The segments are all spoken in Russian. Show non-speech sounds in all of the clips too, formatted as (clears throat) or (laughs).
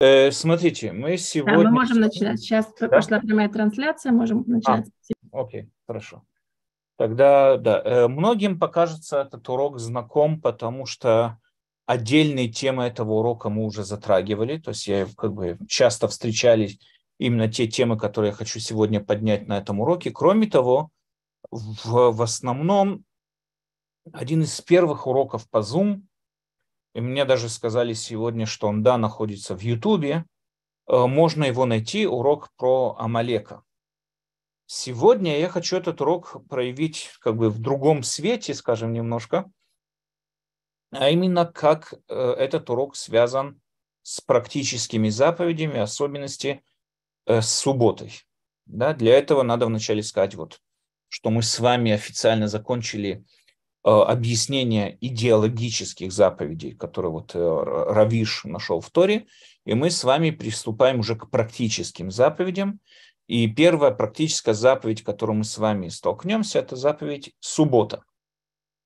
Э, смотрите, мы сегодня... Да, мы можем начинать. Сейчас да? пошла прямая трансляция, можем начинать. А, окей, хорошо. Тогда, да, э, многим покажется этот урок знаком, потому что отдельные темы этого урока мы уже затрагивали, то есть я как бы часто встречались именно те темы, которые я хочу сегодня поднять на этом уроке. Кроме того, в, в основном один из первых уроков по Zoom, и мне даже сказали сегодня, что он, да, находится в Ютубе, э, можно его найти, урок про Амалека. Сегодня я хочу этот урок проявить как бы в другом свете, скажем, немножко, а именно как э, этот урок связан с практическими заповедями, особенности э, с субботой. Да, для этого надо вначале сказать, вот, что мы с вами официально закончили объяснение идеологических заповедей, которые вот Равиш нашел в Торе, и мы с вами приступаем уже к практическим заповедям, и первая практическая заповедь, которую мы с вами столкнемся, это заповедь суббота.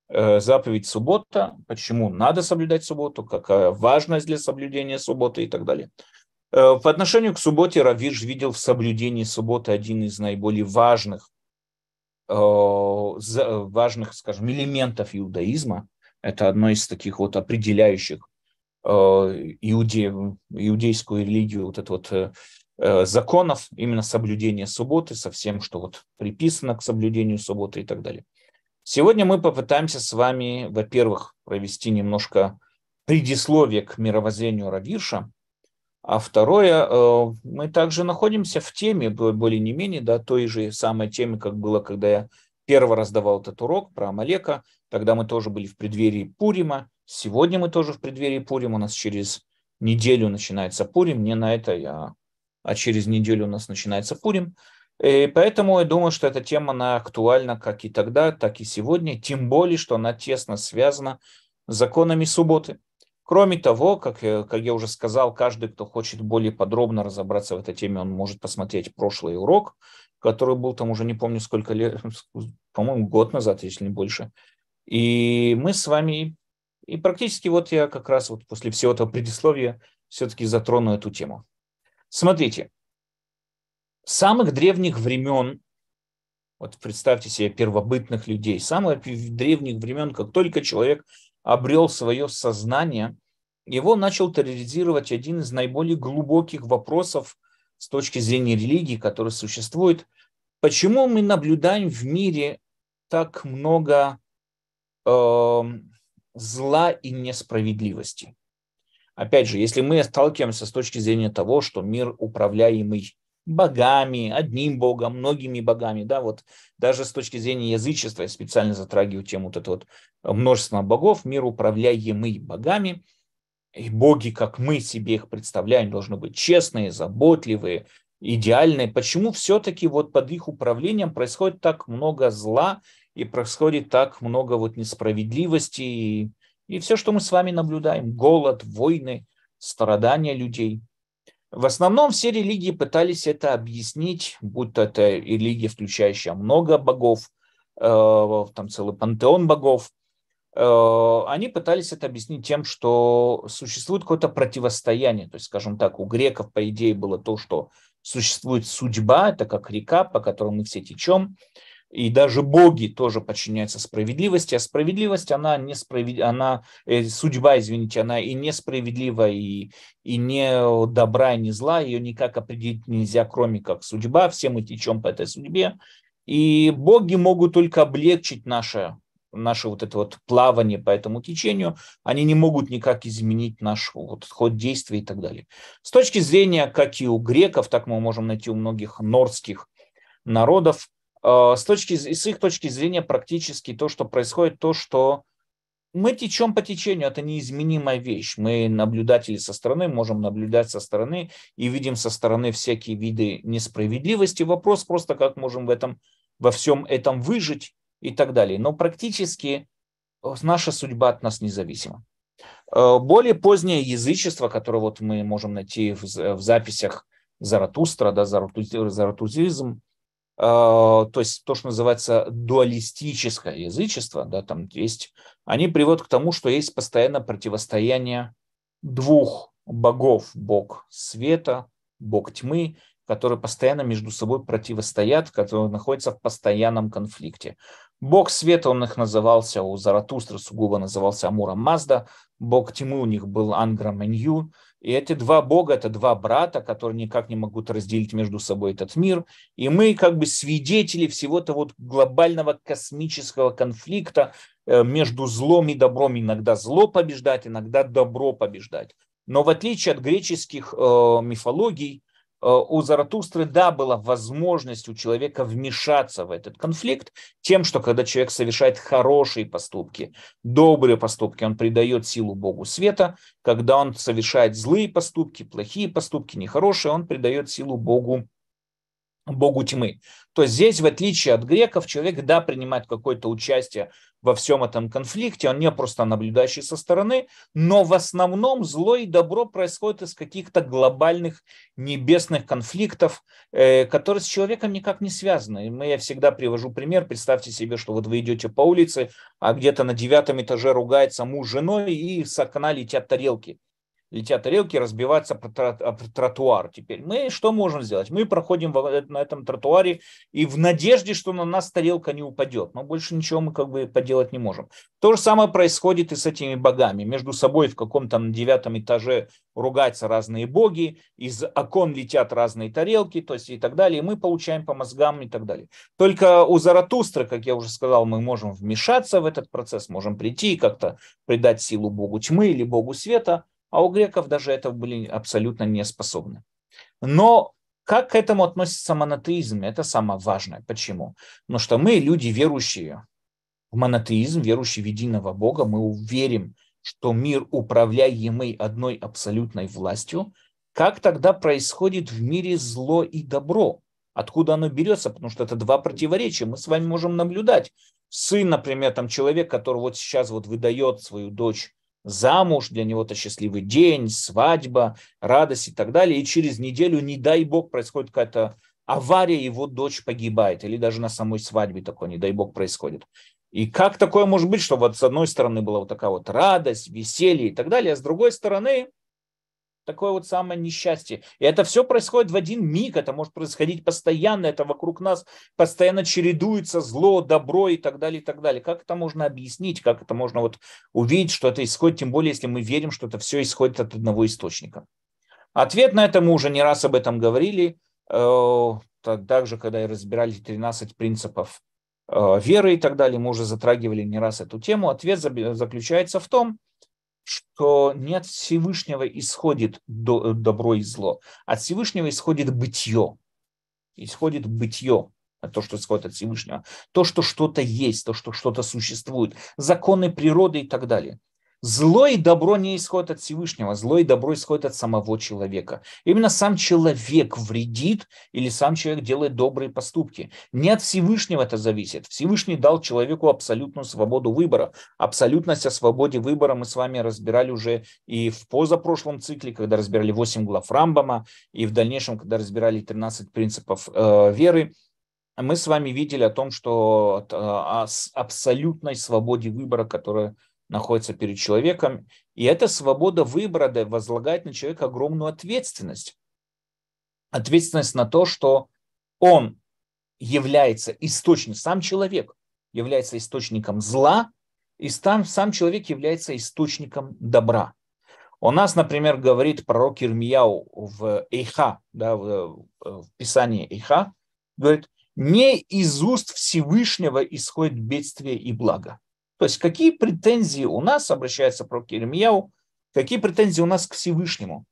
Э, заповедь суббота, почему надо соблюдать субботу, какая важность для соблюдения субботы и так далее. Э, по отношению к субботе Равиш видел в соблюдении субботы один из наиболее важных, э, важных, скажем, элементов иудаизма. Это одно из таких вот определяющих иуде, иудейскую религию, вот это вот Э, законов, именно соблюдения субботы, со всем, что вот приписано к соблюдению субботы и так далее. Сегодня мы попытаемся с вами, во-первых, провести немножко предисловие к мировоззрению Равирша, а второе, э, мы также находимся в теме, более не менее, да, той же самой теме, как было, когда я первый раз давал этот урок про Амалека, тогда мы тоже были в преддверии Пурима, сегодня мы тоже в преддверии Пурима, у нас через неделю начинается Пурим, не на это я а через неделю у нас начинается Пурим. И поэтому я думаю, что эта тема она актуальна как и тогда, так и сегодня, тем более, что она тесно связана с законами субботы. Кроме того, как, как я уже сказал, каждый, кто хочет более подробно разобраться в этой теме, он может посмотреть прошлый урок, который был там уже не помню сколько лет, (laughs) по-моему, год назад, если не больше. И мы с вами, и практически вот я как раз вот после всего этого предисловия все-таки затрону эту тему. Смотрите, с самых древних времен, вот представьте себе первобытных людей, с самых древних времен, как только человек обрел свое сознание, его начал терроризировать один из наиболее глубоких вопросов с точки зрения религии, который существует. Почему мы наблюдаем в мире так много э, зла и несправедливости? Опять же, если мы сталкиваемся с точки зрения того, что мир управляемый богами, одним богом, многими богами, да, вот даже с точки зрения язычества, я специально затрагиваю тему вот это вот множество богов, мир управляемый богами, и боги, как мы себе их представляем, должны быть честные, заботливые, идеальные. Почему все-таки вот под их управлением происходит так много зла и происходит так много вот несправедливости и и все, что мы с вами наблюдаем, голод, войны, страдания людей. В основном все религии пытались это объяснить, будь то это религия, включающая много богов, э, там целый пантеон богов, э, они пытались это объяснить тем, что существует какое-то противостояние. То есть, скажем так, у греков, по идее, было то, что существует судьба, это как река, по которой мы все течем, и даже боги тоже подчиняются справедливости, а справедливость, она, несправед... она э, судьба, извините, она и несправедлива, и, и не добра, и не зла, ее никак определить нельзя, кроме как судьба, все мы течем по этой судьбе, и боги могут только облегчить наше, наше вот это вот плавание по этому течению, они не могут никак изменить наш вот ход действий и так далее. С точки зрения, как и у греков, так мы можем найти у многих нордских народов, с, точки, с их точки зрения практически то, что происходит, то, что мы течем по течению, это неизменимая вещь. Мы наблюдатели со стороны, можем наблюдать со стороны и видим со стороны всякие виды несправедливости. Вопрос просто, как можем в этом, во всем этом выжить и так далее. Но практически э, наша судьба от нас независима. Э, более позднее язычество, которое вот мы можем найти в, в записях Заратустра, да, заратузизм, то есть то, что называется дуалистическое язычество, да, там есть, они приводят к тому, что есть постоянно противостояние двух богов. Бог света, бог тьмы, которые постоянно между собой противостоят, которые находятся в постоянном конфликте. Бог света, он их назывался, у Заратустры сугубо назывался Амура Мазда, бог тьмы у них был Ангра Менью, и эти два бога, это два брата, которые никак не могут разделить между собой этот мир. И мы как бы свидетели всего-то вот глобального космического конфликта э, между злом и добром. Иногда зло побеждать, иногда добро побеждать. Но в отличие от греческих э, мифологий, у Заратустры, да, была возможность у человека вмешаться в этот конфликт тем, что когда человек совершает хорошие поступки, добрые поступки, он придает силу Богу света, когда он совершает злые поступки, плохие поступки, нехорошие, он придает силу Богу богу тьмы. То есть здесь, в отличие от греков, человек, да, принимает какое-то участие во всем этом конфликте, он не просто наблюдающий со стороны, но в основном зло и добро происходит из каких-то глобальных небесных конфликтов, э, которые с человеком никак не связаны. И я всегда привожу пример, представьте себе, что вот вы идете по улице, а где-то на девятом этаже ругается муж с женой, и с окна летят тарелки летят тарелки, разбиваются про тротуар. Теперь мы что можем сделать? Мы проходим на этом тротуаре и в надежде, что на нас тарелка не упадет. Но больше ничего мы как бы поделать не можем. То же самое происходит и с этими богами. Между собой в каком-то девятом этаже ругаются разные боги, из окон летят разные тарелки, то есть и так далее. И мы получаем по мозгам и так далее. Только у Заратустры, как я уже сказал, мы можем вмешаться в этот процесс, можем прийти и как-то придать силу богу тьмы или богу света – а у греков даже этого были абсолютно не способны. Но как к этому относится монотеизм? Это самое важное. Почему? Потому что мы, люди верующие в монотеизм, верующие в единого Бога, мы уверим, что мир управляемый одной абсолютной властью. Как тогда происходит в мире зло и добро? Откуда оно берется? Потому что это два противоречия. Мы с вами можем наблюдать. Сын, например, там человек, который вот сейчас вот выдает свою дочь замуж, для него это счастливый день, свадьба, радость и так далее. И через неделю, не дай бог, происходит какая-то авария, его дочь погибает, или даже на самой свадьбе такое, не дай бог, происходит. И как такое может быть, что вот с одной стороны была вот такая вот радость, веселье и так далее, а с другой стороны такое вот самое несчастье. И это все происходит в один миг, это может происходить постоянно, это вокруг нас постоянно чередуется зло, добро и так далее, и так далее. Как это можно объяснить, как это можно вот увидеть, что это исходит, тем более, если мы верим, что это все исходит от одного источника. Ответ на это мы уже не раз об этом говорили, э, также, когда и разбирали 13 принципов э, веры и так далее, мы уже затрагивали не раз эту тему. Ответ заключается в том, что не от Всевышнего исходит добро и зло, от Всевышнего исходит бытие. Исходит бытие, то, что исходит от Всевышнего. То, что что-то есть, то, что что-то существует, законы природы и так далее. Зло и добро не исходят от Всевышнего, зло и добро исходят от самого человека. Именно сам человек вредит или сам человек делает добрые поступки. Не от Всевышнего это зависит. Всевышний дал человеку абсолютную свободу выбора. Абсолютность о свободе выбора мы с вами разбирали уже и в позапрошлом цикле, когда разбирали 8 глав Рамбама, и в дальнейшем, когда разбирали 13 принципов э, веры мы с вами видели о том, что э, о абсолютной свободе выбора, которая находится перед человеком. И эта свобода выбора возлагает на человека огромную ответственность. Ответственность на то, что он является источником, сам человек является источником зла, и сам, сам человек является источником добра. У нас, например, говорит пророк Ирмияу в Эйха, да, в, в Писании Эйха, говорит, не из уст Всевышнего исходит бедствие и благо. То есть какие претензии у нас, обращается про Керемьяу, какие претензии у нас к Всевышнему?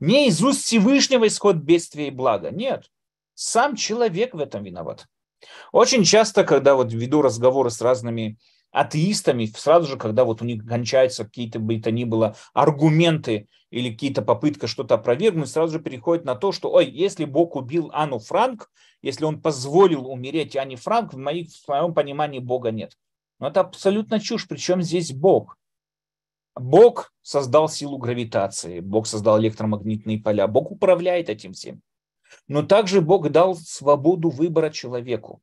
Не из уст Всевышнего исход бедствия и блага. Нет. Сам человек в этом виноват. Очень часто, когда вот веду разговоры с разными атеистами, сразу же, когда вот у них кончаются какие-то бы то ни было аргументы или какие-то попытка что-то опровергнуть, сразу же переходит на то, что, ой, если Бог убил Анну Франк, если он позволил умереть Анне Франк, в, моих, в моем понимании Бога нет. Но это абсолютно чушь. Причем здесь Бог? Бог создал силу гравитации, Бог создал электромагнитные поля, Бог управляет этим всем. Но также Бог дал свободу выбора человеку.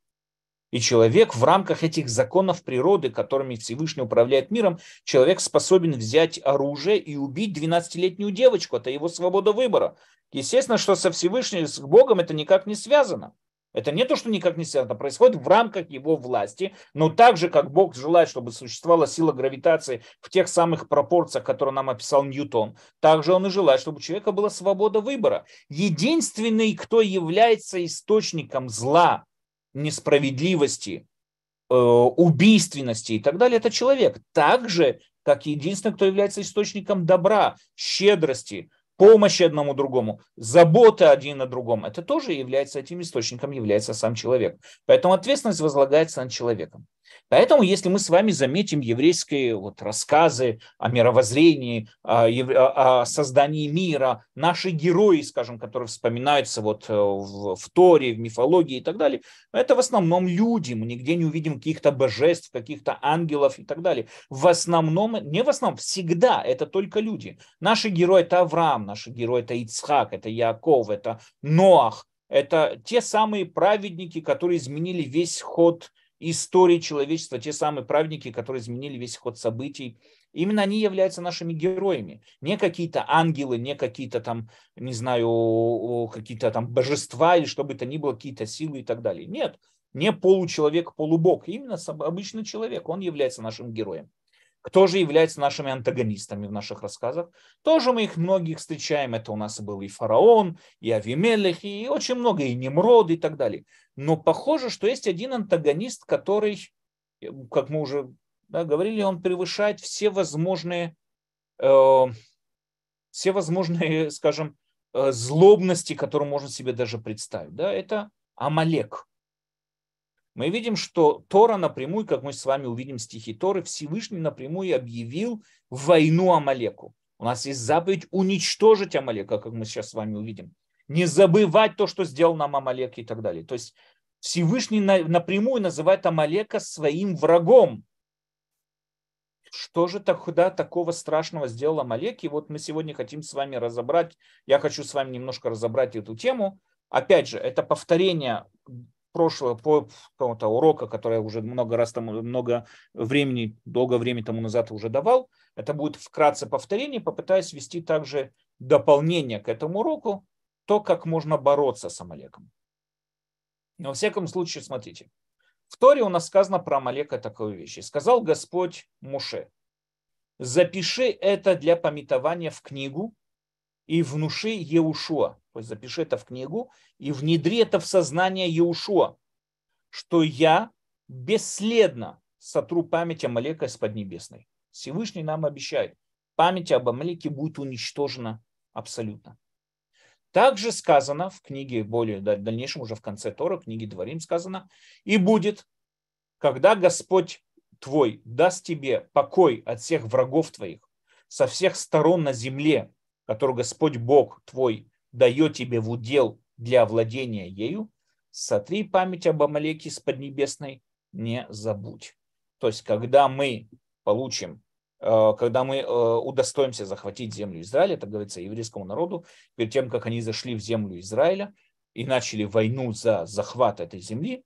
И человек в рамках этих законов природы, которыми Всевышний управляет миром, человек способен взять оружие и убить 12-летнюю девочку. Это его свобода выбора. Естественно, что со Всевышним, с Богом это никак не связано. Это не то, что никак не связано, происходит в рамках его власти, но так же, как Бог желает, чтобы существовала сила гравитации в тех самых пропорциях, которые нам описал Ньютон, также он и желает, чтобы у человека была свобода выбора. Единственный, кто является источником зла, несправедливости, э, убийственности и так далее, это человек. Так же, как единственный, кто является источником добра, щедрости, помощи одному другому, забота один о другом, это тоже является этим источником, является сам человек. Поэтому ответственность возлагается над человеком. Поэтому, если мы с вами заметим еврейские вот рассказы о мировоззрении, о, создании мира, наши герои, скажем, которые вспоминаются вот э, в, в Торе, в мифологии и так далее, это в основном люди. Мы нигде не увидим каких-то божеств, каких-то ангелов и так далее. В основном, не в основном, всегда это только люди. Наши герои это Авраам, наши герои это Ицхак, это Яков, это Ноах. Это те самые праведники, которые изменили весь ход истории человечества, те самые праведники, которые изменили весь ход событий, именно они являются нашими героями. Не какие-то ангелы, не какие-то там, не знаю, какие-то там божества или что бы то ни было, какие-то силы и так далее. Нет, не получеловек, полубог, именно обычный человек, он является нашим героем. Кто же является нашими антагонистами в наших рассказах? Тоже мы их многих встречаем. Это у нас был и фараон, и Авимелех, и очень много, и Немрод, и так далее. Но похоже, что есть один антагонист, который, как мы уже да, говорили, он превышает все возможные, э, все возможные, (laughs) скажем, э, злобности, которые можно себе даже представить. Да? Это Амалек мы видим, что Тора напрямую, как мы с вами увидим стихи Торы, Всевышний напрямую объявил войну Амалеку. У нас есть заповедь уничтожить Амалека, как мы сейчас с вами увидим. Не забывать то, что сделал нам Амалек и так далее. То есть Всевышний напрямую называет Амалека своим врагом. Что же тогда такого страшного сделал Амалек? И вот мы сегодня хотим с вами разобрать, я хочу с вами немножко разобрать эту тему. Опять же, это повторение прошлого по какого-то урока, который я уже много раз там, много времени, долгое время тому назад уже давал. Это будет вкратце повторение, попытаюсь ввести также дополнение к этому уроку, то, как можно бороться с Амалеком. Но во всяком случае, смотрите. В Торе у нас сказано про Амалека такую вещь. сказал Господь Муше, запиши это для пометования в книгу и внуши Еушуа, то есть запиши это в книгу и внедри это в сознание Еушуа, что я бесследно сотру память Амалека из Поднебесной. Всевышний нам обещает, память об Амалеке будет уничтожена абсолютно. Также сказано в книге, более в дальнейшем, уже в конце Тора, книги Дворим сказано, и будет, когда Господь твой даст тебе покой от всех врагов твоих, со всех сторон на земле, который Господь Бог твой дает тебе в удел для владения ею, сотри память об Амалеке с Поднебесной, не забудь. То есть, когда мы получим, когда мы э, удостоимся захватить землю Израиля, это говорится еврейскому народу, перед тем, как они зашли в землю Израиля и начали войну за захват этой земли,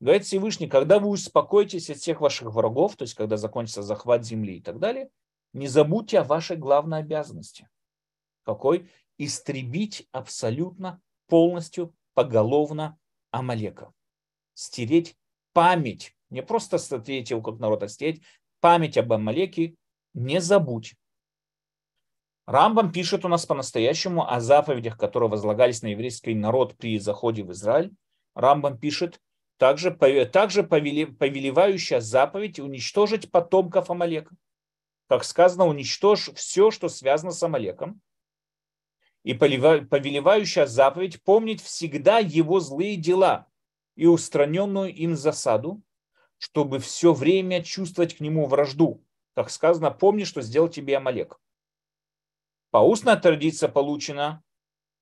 говорит Всевышний, когда вы успокоитесь от всех ваших врагов, то есть, когда закончится захват земли и так далее, не забудьте о вашей главной обязанности – какой? Истребить абсолютно, полностью, поголовно Амалека. Стереть память, не просто стереть его как народ, а стереть память об Амалеке, не забудь. Рамбам пишет у нас по-настоящему о заповедях, которые возлагались на еврейский народ при заходе в Израиль. Рамбам пишет также, также повелевающая заповедь уничтожить потомков Амалека. Как сказано, уничтожь все, что связано с Амалеком и повелевающая заповедь помнить всегда его злые дела и устраненную им засаду, чтобы все время чувствовать к нему вражду. Как сказано, помни, что сделал тебе Амалек. По устной традиции получена,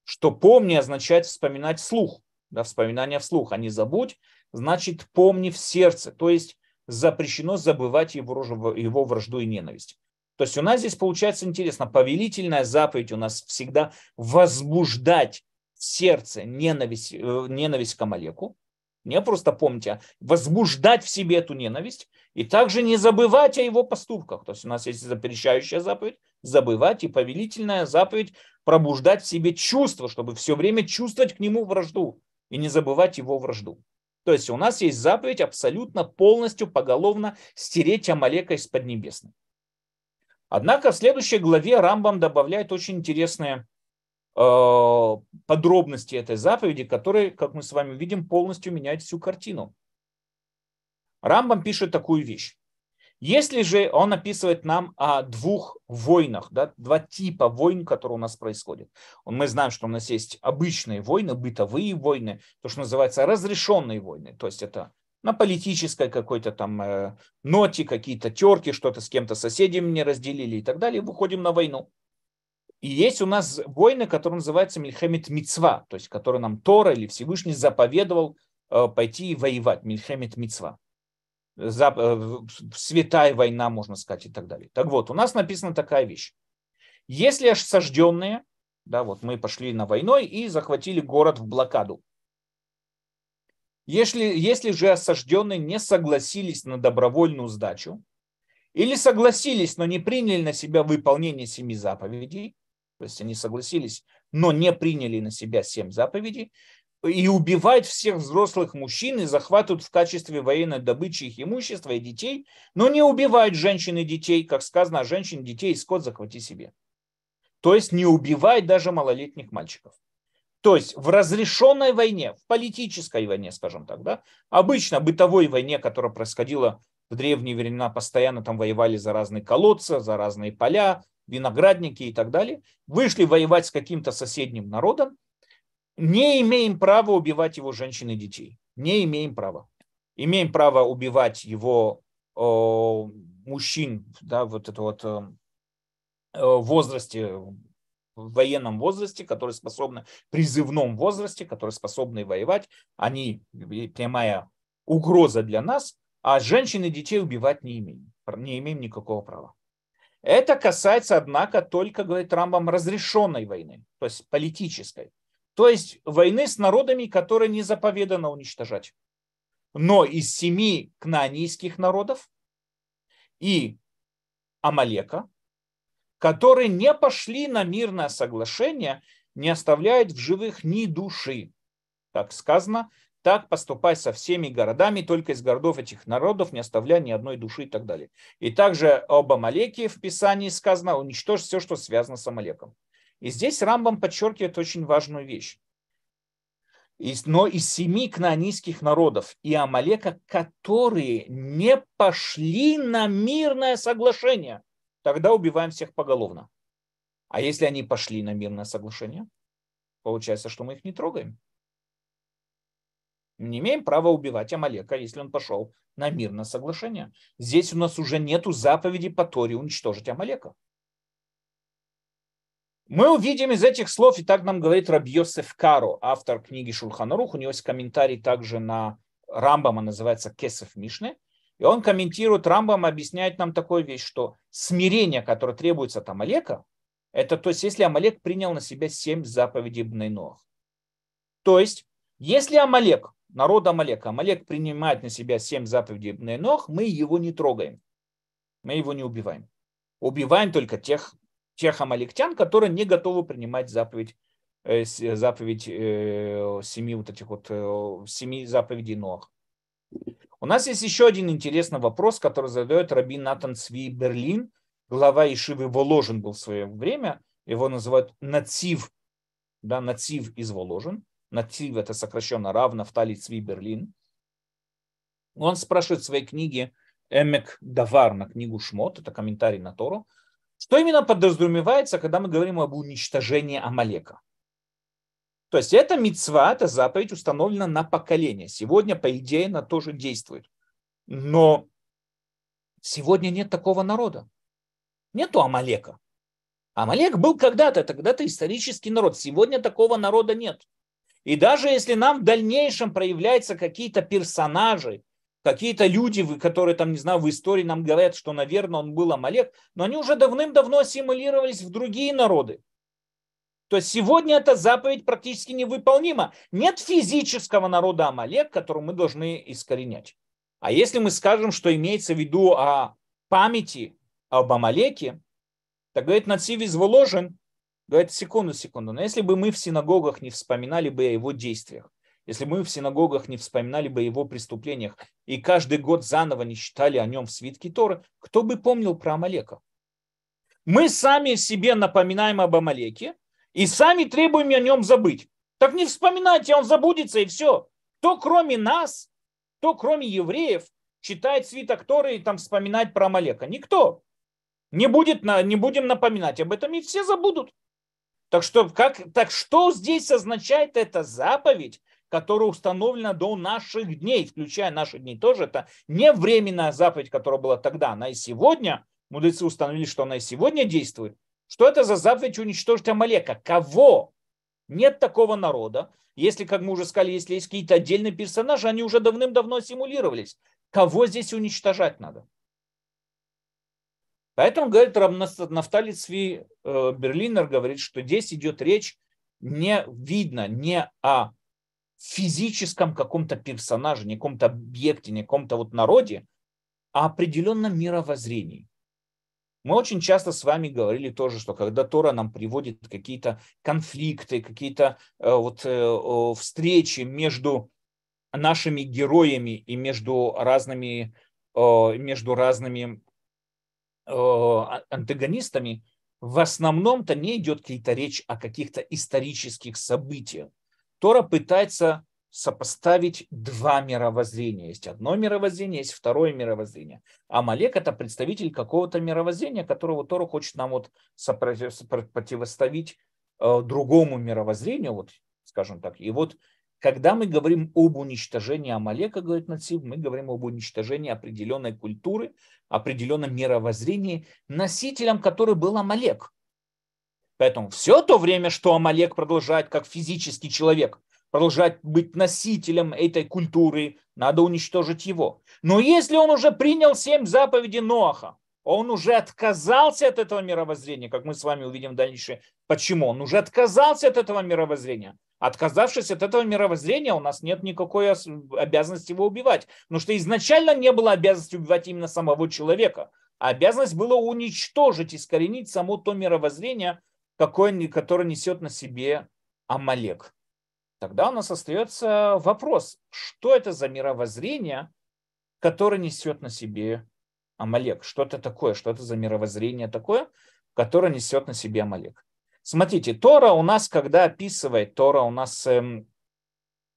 что помни означает вспоминать вслух, да, вспоминание вслух, а не забудь, значит помни в сердце, то есть запрещено забывать его, его вражду и ненависть. То есть у нас здесь получается интересно, повелительная заповедь у нас всегда возбуждать в сердце ненависть, э, ненависть к Амалеку. Не просто помнить, а возбуждать в себе эту ненависть. И также не забывать о его поступках. То есть у нас есть запрещающая заповедь, забывать, и повелительная заповедь пробуждать в себе чувство, чтобы все время чувствовать к нему вражду и не забывать его вражду. То есть у нас есть заповедь абсолютно полностью поголовно стереть Амалека из Поднебесной. Однако в следующей главе Рамбам добавляет очень интересные подробности этой заповеди, которые, как мы с вами видим, полностью меняют всю картину. Рамбам пишет такую вещь. Если же он описывает нам о двух войнах, да, два типа войн, которые у нас происходят. Мы знаем, что у нас есть обычные войны, бытовые войны, то, что называется разрешенные войны. То есть это на политической какой-то там э, ноте, какие-то терки, что-то с кем-то соседями не разделили и так далее, выходим на войну. И есть у нас войны, которые называются Мильхемит Мицва, то есть которые нам Тора или Всевышний заповедовал э, пойти и воевать, Мильхемит Мицва. Э, святая война, можно сказать, и так далее. Так вот, у нас написана такая вещь. Если осажденные, да, вот мы пошли на войной и захватили город в блокаду. Если, если же осажденные не согласились на добровольную сдачу, или согласились, но не приняли на себя выполнение семи заповедей, то есть они согласились, но не приняли на себя семь заповедей, и убивать всех взрослых мужчин и захватывают в качестве военной добычи их имущества и детей, но не убивают женщин и детей, как сказано, женщин, детей и скот захвати себе. То есть не убивать даже малолетних мальчиков. То есть в разрешенной войне, в политической войне, скажем так, да, обычно бытовой войне, которая происходила в древние времена, постоянно там воевали за разные колодцы, за разные поля, виноградники и так далее, вышли воевать с каким-то соседним народом, не имеем права убивать его женщин и детей. Не имеем права. Имеем право убивать его о, мужчин, да, вот это вот э, в возрасте, в военном возрасте, которые способны, призывном возрасте, которые способны воевать. Они прямая угроза для нас, а женщин и детей убивать не имеем. Не имеем никакого права. Это касается, однако, только, говорит Рамбам, разрешенной войны, то есть политической. То есть войны с народами, которые не заповедано уничтожать. Но из семи кнаанийских народов и Амалека, которые не пошли на мирное соглашение, не оставляют в живых ни души. Так сказано, так поступай со всеми городами, только из городов этих народов не оставляя ни одной души и так далее. И также об Амалеке в Писании сказано, уничтожь все, что связано с Амалеком. И здесь Рамбам подчеркивает очень важную вещь. Но из семи кнаанийских народов и Амалека, которые не пошли на мирное соглашение, тогда убиваем всех поголовно. А если они пошли на мирное соглашение, получается, что мы их не трогаем. Не имеем права убивать Амалека, если он пошел на мирное соглашение. Здесь у нас уже нету заповеди по Торе уничтожить Амалека. Мы увидим из этих слов, и так нам говорит Раби Йосеф Каро, автор книги Шулханарух, у него есть комментарий также на Рамбама, называется Кесов Мишне, и он комментирует, Рамбам объясняет нам такую вещь, что смирение, которое требуется от Амалека, это то есть, если Амалек принял на себя семь заповедей Бнейноах. То есть, если Амалек, народ Амалека, Амалек принимает на себя семь заповедей Бнейноах, мы его не трогаем, мы его не убиваем. Убиваем только тех тех амаликтян, которые не готовы принимать заповедь, э, заповедь э, семи вот этих вот э, семи заповедей Ноах. У нас есть еще один интересный вопрос, который задает Рабин Натан Цви Берлин, глава Ишивы Воложен был в свое время, его называют Нацив, да, Нацив из Воложен. Нацив это сокращенно равно Нафтали Цви Берлин. Он спрашивает в своей книге Эмек Давар на книгу Шмот, это комментарий на Тору, что именно подразумевается, когда мы говорим об уничтожении Амалека? То есть эта мецва, эта заповедь установлена на поколение. Сегодня, по идее, она тоже действует. Но сегодня нет такого народа. Нету Амалека. Амалек был когда-то, это когда-то исторический народ. Сегодня такого народа нет. И даже если нам в дальнейшем проявляются какие-то персонажи, какие-то люди, которые там, не знаю, в истории нам говорят, что, наверное, он был Амалек, но они уже давным-давно ассимилировались в другие народы. То есть сегодня эта заповедь практически невыполнима. Нет физического народа Амалек, который мы должны искоренять. А если мы скажем, что имеется в виду о памяти об Амалеке, так говорит Нацив из Воложен, говорит, секунду, секунду, но если бы мы в синагогах не вспоминали бы о его действиях, если мы в синагогах не вспоминали бы о его преступлениях и каждый год заново не читали о нем в свитке Торы, кто бы помнил про Амалека? Мы сами себе напоминаем об Амалеке и сами требуем о нем забыть. Так не вспоминайте, он забудется и все. Кто кроме нас, кто кроме евреев читает свиток Торы и там вспоминать про Амалека? Никто. Не, будет, не будем напоминать об этом, и все забудут. Так что, как, так что здесь означает эта заповедь, которая установлена до наших дней, включая наши дни тоже, это не временная заповедь, которая была тогда, она и сегодня, мудрецы установили, что она и сегодня действует. Что это за заповедь уничтожить Амалека? Кого? Нет такого народа. Если, как мы уже сказали, если есть какие-то отдельные персонажи, они уже давным-давно симулировались. Кого здесь уничтожать надо? Поэтому, говорит Нафтали Цви э, Берлинер, говорит, что здесь идет речь не видно не о физическом каком-то персонаже, не каком-то объекте, не каком-то вот народе, а определенном мировоззрении. Мы очень часто с вами говорили тоже, что когда Тора нам приводит какие-то конфликты, какие-то э, вот э, встречи между нашими героями и между разными, между разными антагонистами, в основном-то не идет какие-то речь о каких-то исторических событиях. Тора пытается сопоставить два мировоззрения. Есть одно мировоззрение, есть второе мировоззрение. А Малек это представитель какого-то мировоззрения, которого Тора хочет нам вот противоставить э, другому мировоззрению, вот, скажем так. И вот когда мы говорим об уничтожении Амалека, говорит Нацив, мы говорим об уничтожении определенной культуры, определенном мировоззрении, носителем которой был Амалек. Поэтому все то время, что Амалек продолжает как физический человек, продолжать быть носителем этой культуры, надо уничтожить его. Но если он уже принял семь заповедей Ноаха, он уже отказался от этого мировоззрения, как мы с вами увидим дальше. Почему? Он уже отказался от этого мировоззрения. Отказавшись от этого мировоззрения, у нас нет никакой обязанности его убивать. Потому что изначально не было обязанности убивать именно самого человека. А обязанность была уничтожить, искоренить само то мировоззрение, какое, которое несет на себе Амалек. Тогда у нас остается вопрос, что это за мировоззрение, которое несет на себе Амалек? Что это такое? Что это за мировоззрение такое, которое несет на себе Амалек? Смотрите, Тора у нас, когда описывает, Тора у нас э,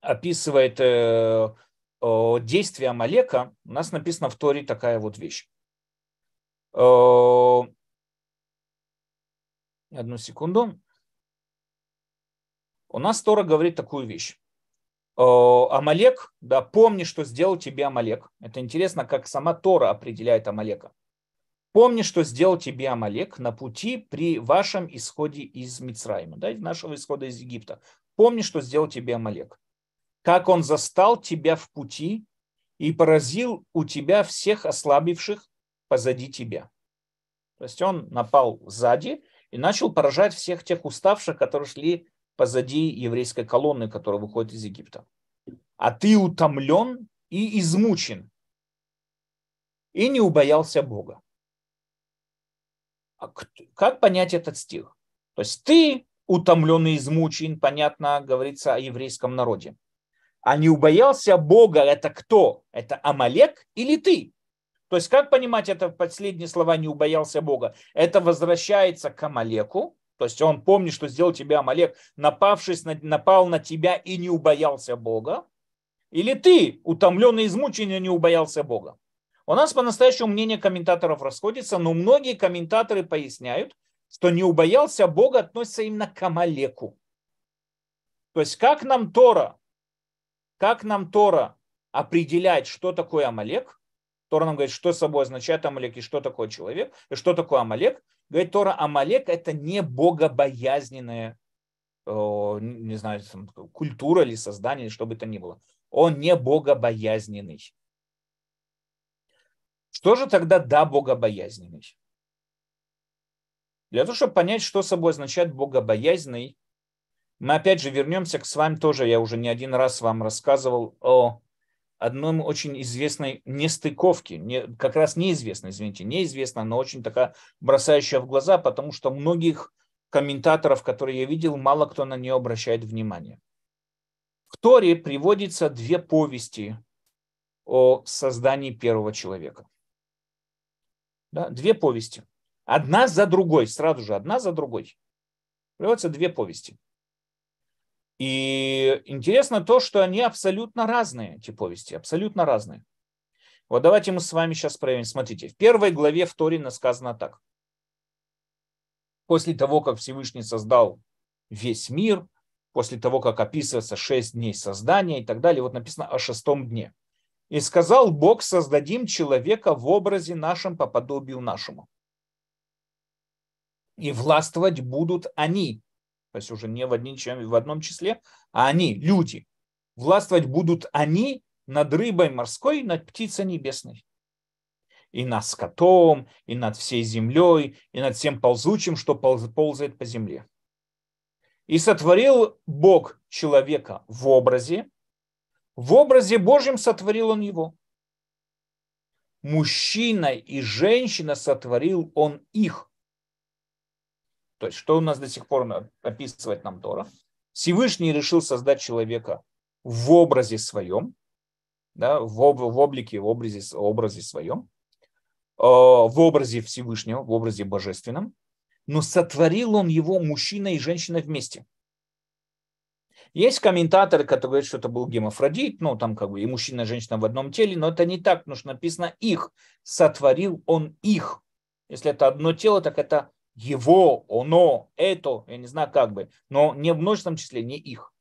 описывает э, э, действие Амалека, у нас написано в Торе такая вот вещь. Э, одну секунду. У нас Тора говорит такую вещь. Амалек, да, помни, что сделал тебе Амалек. Это интересно, как сама Тора определяет Амалека. Помни, что сделал тебе Амалек на пути при вашем исходе из Мицраима, да, нашего исхода из Египта. Помни, что сделал тебе Амалек. Как он застал тебя в пути и поразил у тебя всех ослабивших позади тебя. То есть он напал сзади и начал поражать всех тех уставших, которые шли позади еврейской колонны, которая выходит из Египта. А ты утомлен и измучен, и не убоялся Бога. А как понять этот стих? То есть ты утомленный, измучен, понятно, говорится о еврейском народе. А не убоялся Бога, это кто? Это Амалек или ты? То есть как понимать это последние слова «не убоялся Бога»? Это возвращается к Амалеку, то есть он помнит, что сделал тебя Амалек, напавшись, на, напал на тебя и не убоялся Бога. Или ты, утомленный, измученный, не убоялся Бога. У нас по-настоящему мнение комментаторов расходится, но многие комментаторы поясняют, что не убоялся Бога относится именно к Амалеку. То есть как нам Тора, как нам Тора определять, что такое Амалек, Тора нам говорит, что собой означает Амалек и что такое человек, и что такое Амалек. Говорит Тора, Амалек это не богобоязненная не знаю, культура или создание, или что бы то ни было. Он не богобоязненный. Что же тогда да богобоязненный? Для того, чтобы понять, что собой означает богобоязненный, Мы опять же вернемся к с вами тоже, я уже не один раз вам рассказывал о одной очень известной нестыковке, не, как раз неизвестной, извините, неизвестная, но очень такая бросающая в глаза, потому что многих комментаторов, которые я видел, мало кто на нее обращает внимание. В Торе приводится две повести о создании первого человека. Да, две повести. Одна за другой, сразу же одна за другой. Приводятся две повести. И интересно то, что они абсолютно разные, эти повести, абсолютно разные. Вот давайте мы с вами сейчас проверим. Смотрите, в первой главе в Торе сказано так. После того, как Всевышний создал весь мир, после того, как описывается шесть дней создания и так далее, вот написано о шестом дне. И сказал Бог, создадим человека в образе нашем по подобию нашему. И властвовать будут они, то есть уже не в, одни, в одном числе, а они, люди. Властвовать будут они над рыбой морской, над птицей небесной. И над скотом, и над всей землей, и над всем ползучим, что ползает по земле. И сотворил Бог человека в образе, в образе Божьем сотворил он его. Мужчина и женщина сотворил он их. То есть, что у нас до сих пор описывает нам Тора? Всевышний решил создать человека в образе своем, да, в, об, в облике, в образе, в образе своем, э, в образе Всевышнего, в образе божественном, но сотворил он его мужчина и женщина вместе. Есть комментаторы, которые говорят, что это был гемофродит, ну, там как бы и мужчина, и женщина в одном теле, но это не так, потому что написано их, сотворил он их. Если это одно тело, так это его, оно, это, я не знаю как бы, но не в множественном числе, не их.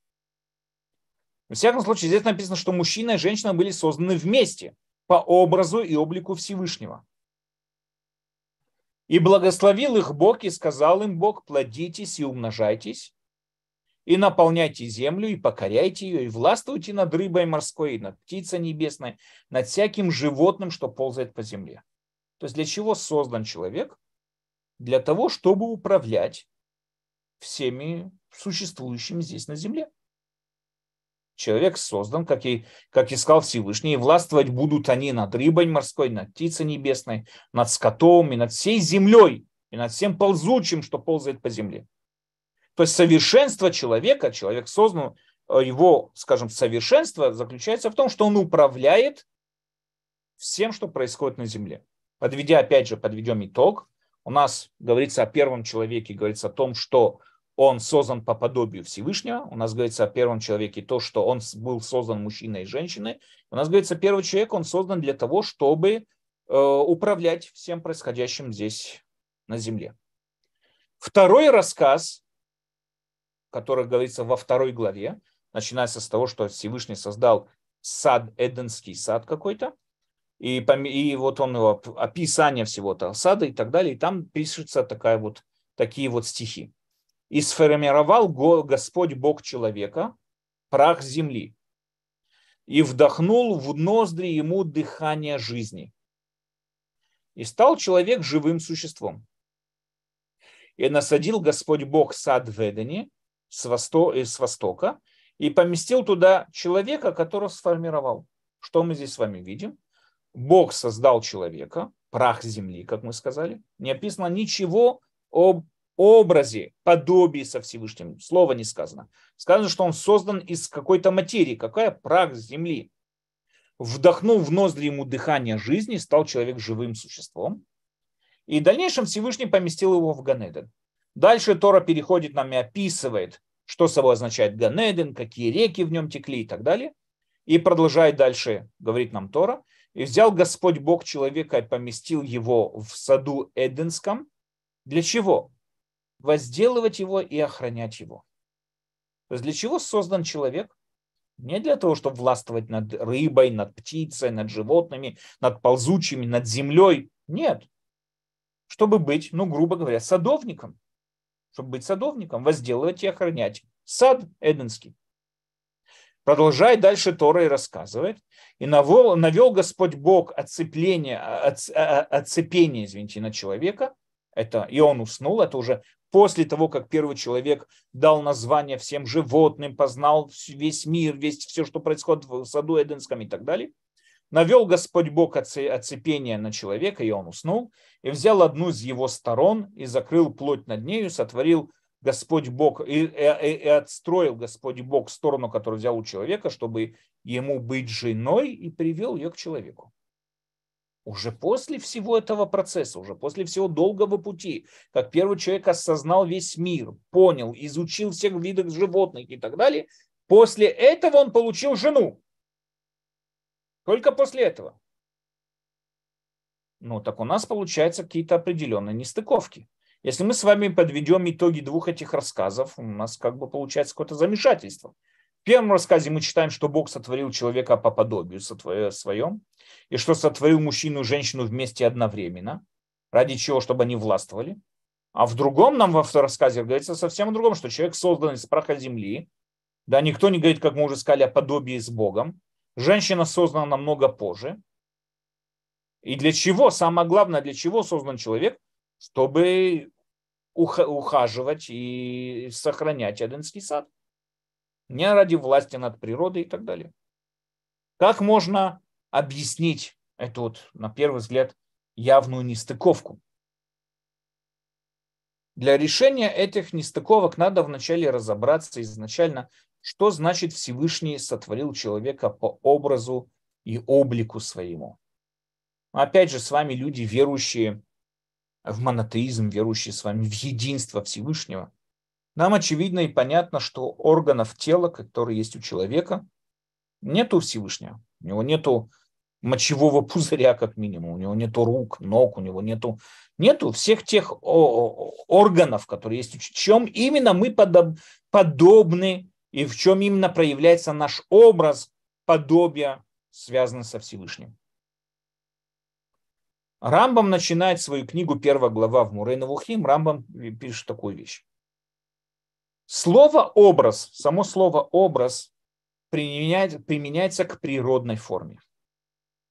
В всяком случае, здесь написано, что мужчина и женщина были созданы вместе по образу и облику Всевышнего. И благословил их Бог и сказал им Бог, плодитесь и умножайтесь, и наполняйте землю, и покоряйте ее, и властвуйте над рыбой морской, и над птицей небесной, над всяким животным, что ползает по земле. То есть для чего создан человек? для того, чтобы управлять всеми существующими здесь на земле. Человек создан, как и, как и сказал Всевышний, и властвовать будут они над рыбой морской, над птицей небесной, над скотом и над всей землей, и над всем ползучим, что ползает по земле. То есть совершенство человека, человек создан, э, его, скажем, совершенство заключается в том, что он управляет всем, что происходит на земле. Подведя, опять же, подведем итог, у нас говорится о первом человеке, говорится о том, что он создан по подобию Всевышнего. У нас говорится о первом человеке то, что он был создан мужчиной и женщиной. У нас говорится, первый человек, он создан для того, чтобы э, управлять всем происходящим здесь на земле. Второй рассказ, который говорится во второй главе, начинается с того, что Всевышний создал сад, Эденский сад какой-то, и, и вот он его описание всего-то сада и так далее, и там пишется такая вот, такие вот стихи. «И сформировал Господь Бог человека, прах земли, и вдохнул в ноздри ему дыхание жизни. И стал человек живым существом. И насадил Господь Бог сад в Эдене с, восто, с востока, и поместил туда человека, которого сформировал. Что мы здесь с вами видим? Бог создал человека, прах земли, как мы сказали. Не описано ничего об образе, подобии со Всевышним. Слова не сказано. Сказано, что он создан из какой-то материи. Какая прах земли? Вдохнув в ноздри ему дыхание жизни, стал человек живым существом. И в дальнейшем Всевышний поместил его в Ганеден. Дальше Тора переходит нам и описывает, что собой означает Ганеден, какие реки в нем текли и так далее. И продолжает дальше, говорит нам Тора, и взял Господь Бог человека и поместил его в саду Эденском. Для чего? Возделывать его и охранять его. То есть для чего создан человек? Не для того, чтобы властвовать над рыбой, над птицей, над животными, над ползучими, над землей. Нет. Чтобы быть, ну, грубо говоря, садовником. Чтобы быть садовником, возделывать и охранять. Сад Эденский. Продолжает дальше Тора и рассказывает. И навел, навел Господь Бог отцепление, отцепение, извините, на человека. Это, и он уснул, это уже после того, как первый человек дал название всем животным, познал весь мир, весь все, что происходит в саду Эденском и так далее, навел Господь Бог оцепение на человека, и он уснул, и взял одну из его сторон и закрыл плоть над нею, сотворил Господь Бог и, и, и отстроил Господь Бог сторону, которую взял у человека, чтобы ему быть женой, и привел ее к человеку. Уже после всего этого процесса, уже после всего долгого пути, как первый человек осознал весь мир, понял, изучил всех видов животных и так далее, после этого он получил жену. Только после этого. Ну, так у нас получаются какие-то определенные нестыковки. Если мы с вами подведем итоги двух этих рассказов, у нас как бы получается какое-то замешательство. В первом рассказе мы читаем, что Бог сотворил человека по подобию своем, и что сотворил мужчину и женщину вместе одновременно, ради чего, чтобы они властвовали. А в другом нам во втором рассказе говорится совсем о другом, что человек создан из праха земли, да, никто не говорит, как мы уже сказали, о подобии с Богом. Женщина создана намного позже. И для чего, самое главное, для чего создан человек? Чтобы ухаживать и сохранять Эденский сад не ради власти над природой и так далее. Как можно объяснить эту вот, на первый взгляд, явную нестыковку? Для решения этих нестыковок надо вначале разобраться изначально, что значит Всевышний сотворил человека по образу и облику своему. Опять же, с вами люди, верующие в монотеизм, верующие с вами в единство Всевышнего – нам очевидно и понятно, что органов тела, которые есть у человека, нету Всевышнего. У него нету мочевого пузыря, как минимум. У него нету рук, ног, у него нету, нету всех тех органов, которые есть. В чем именно мы подоб, подобны и в чем именно проявляется наш образ подобия, связанный со Всевышним. Рамбам начинает свою книгу, первая глава в Мурейна Вухим, Рамбам пишет такую вещь. Слово образ, само слово образ применяется к природной форме.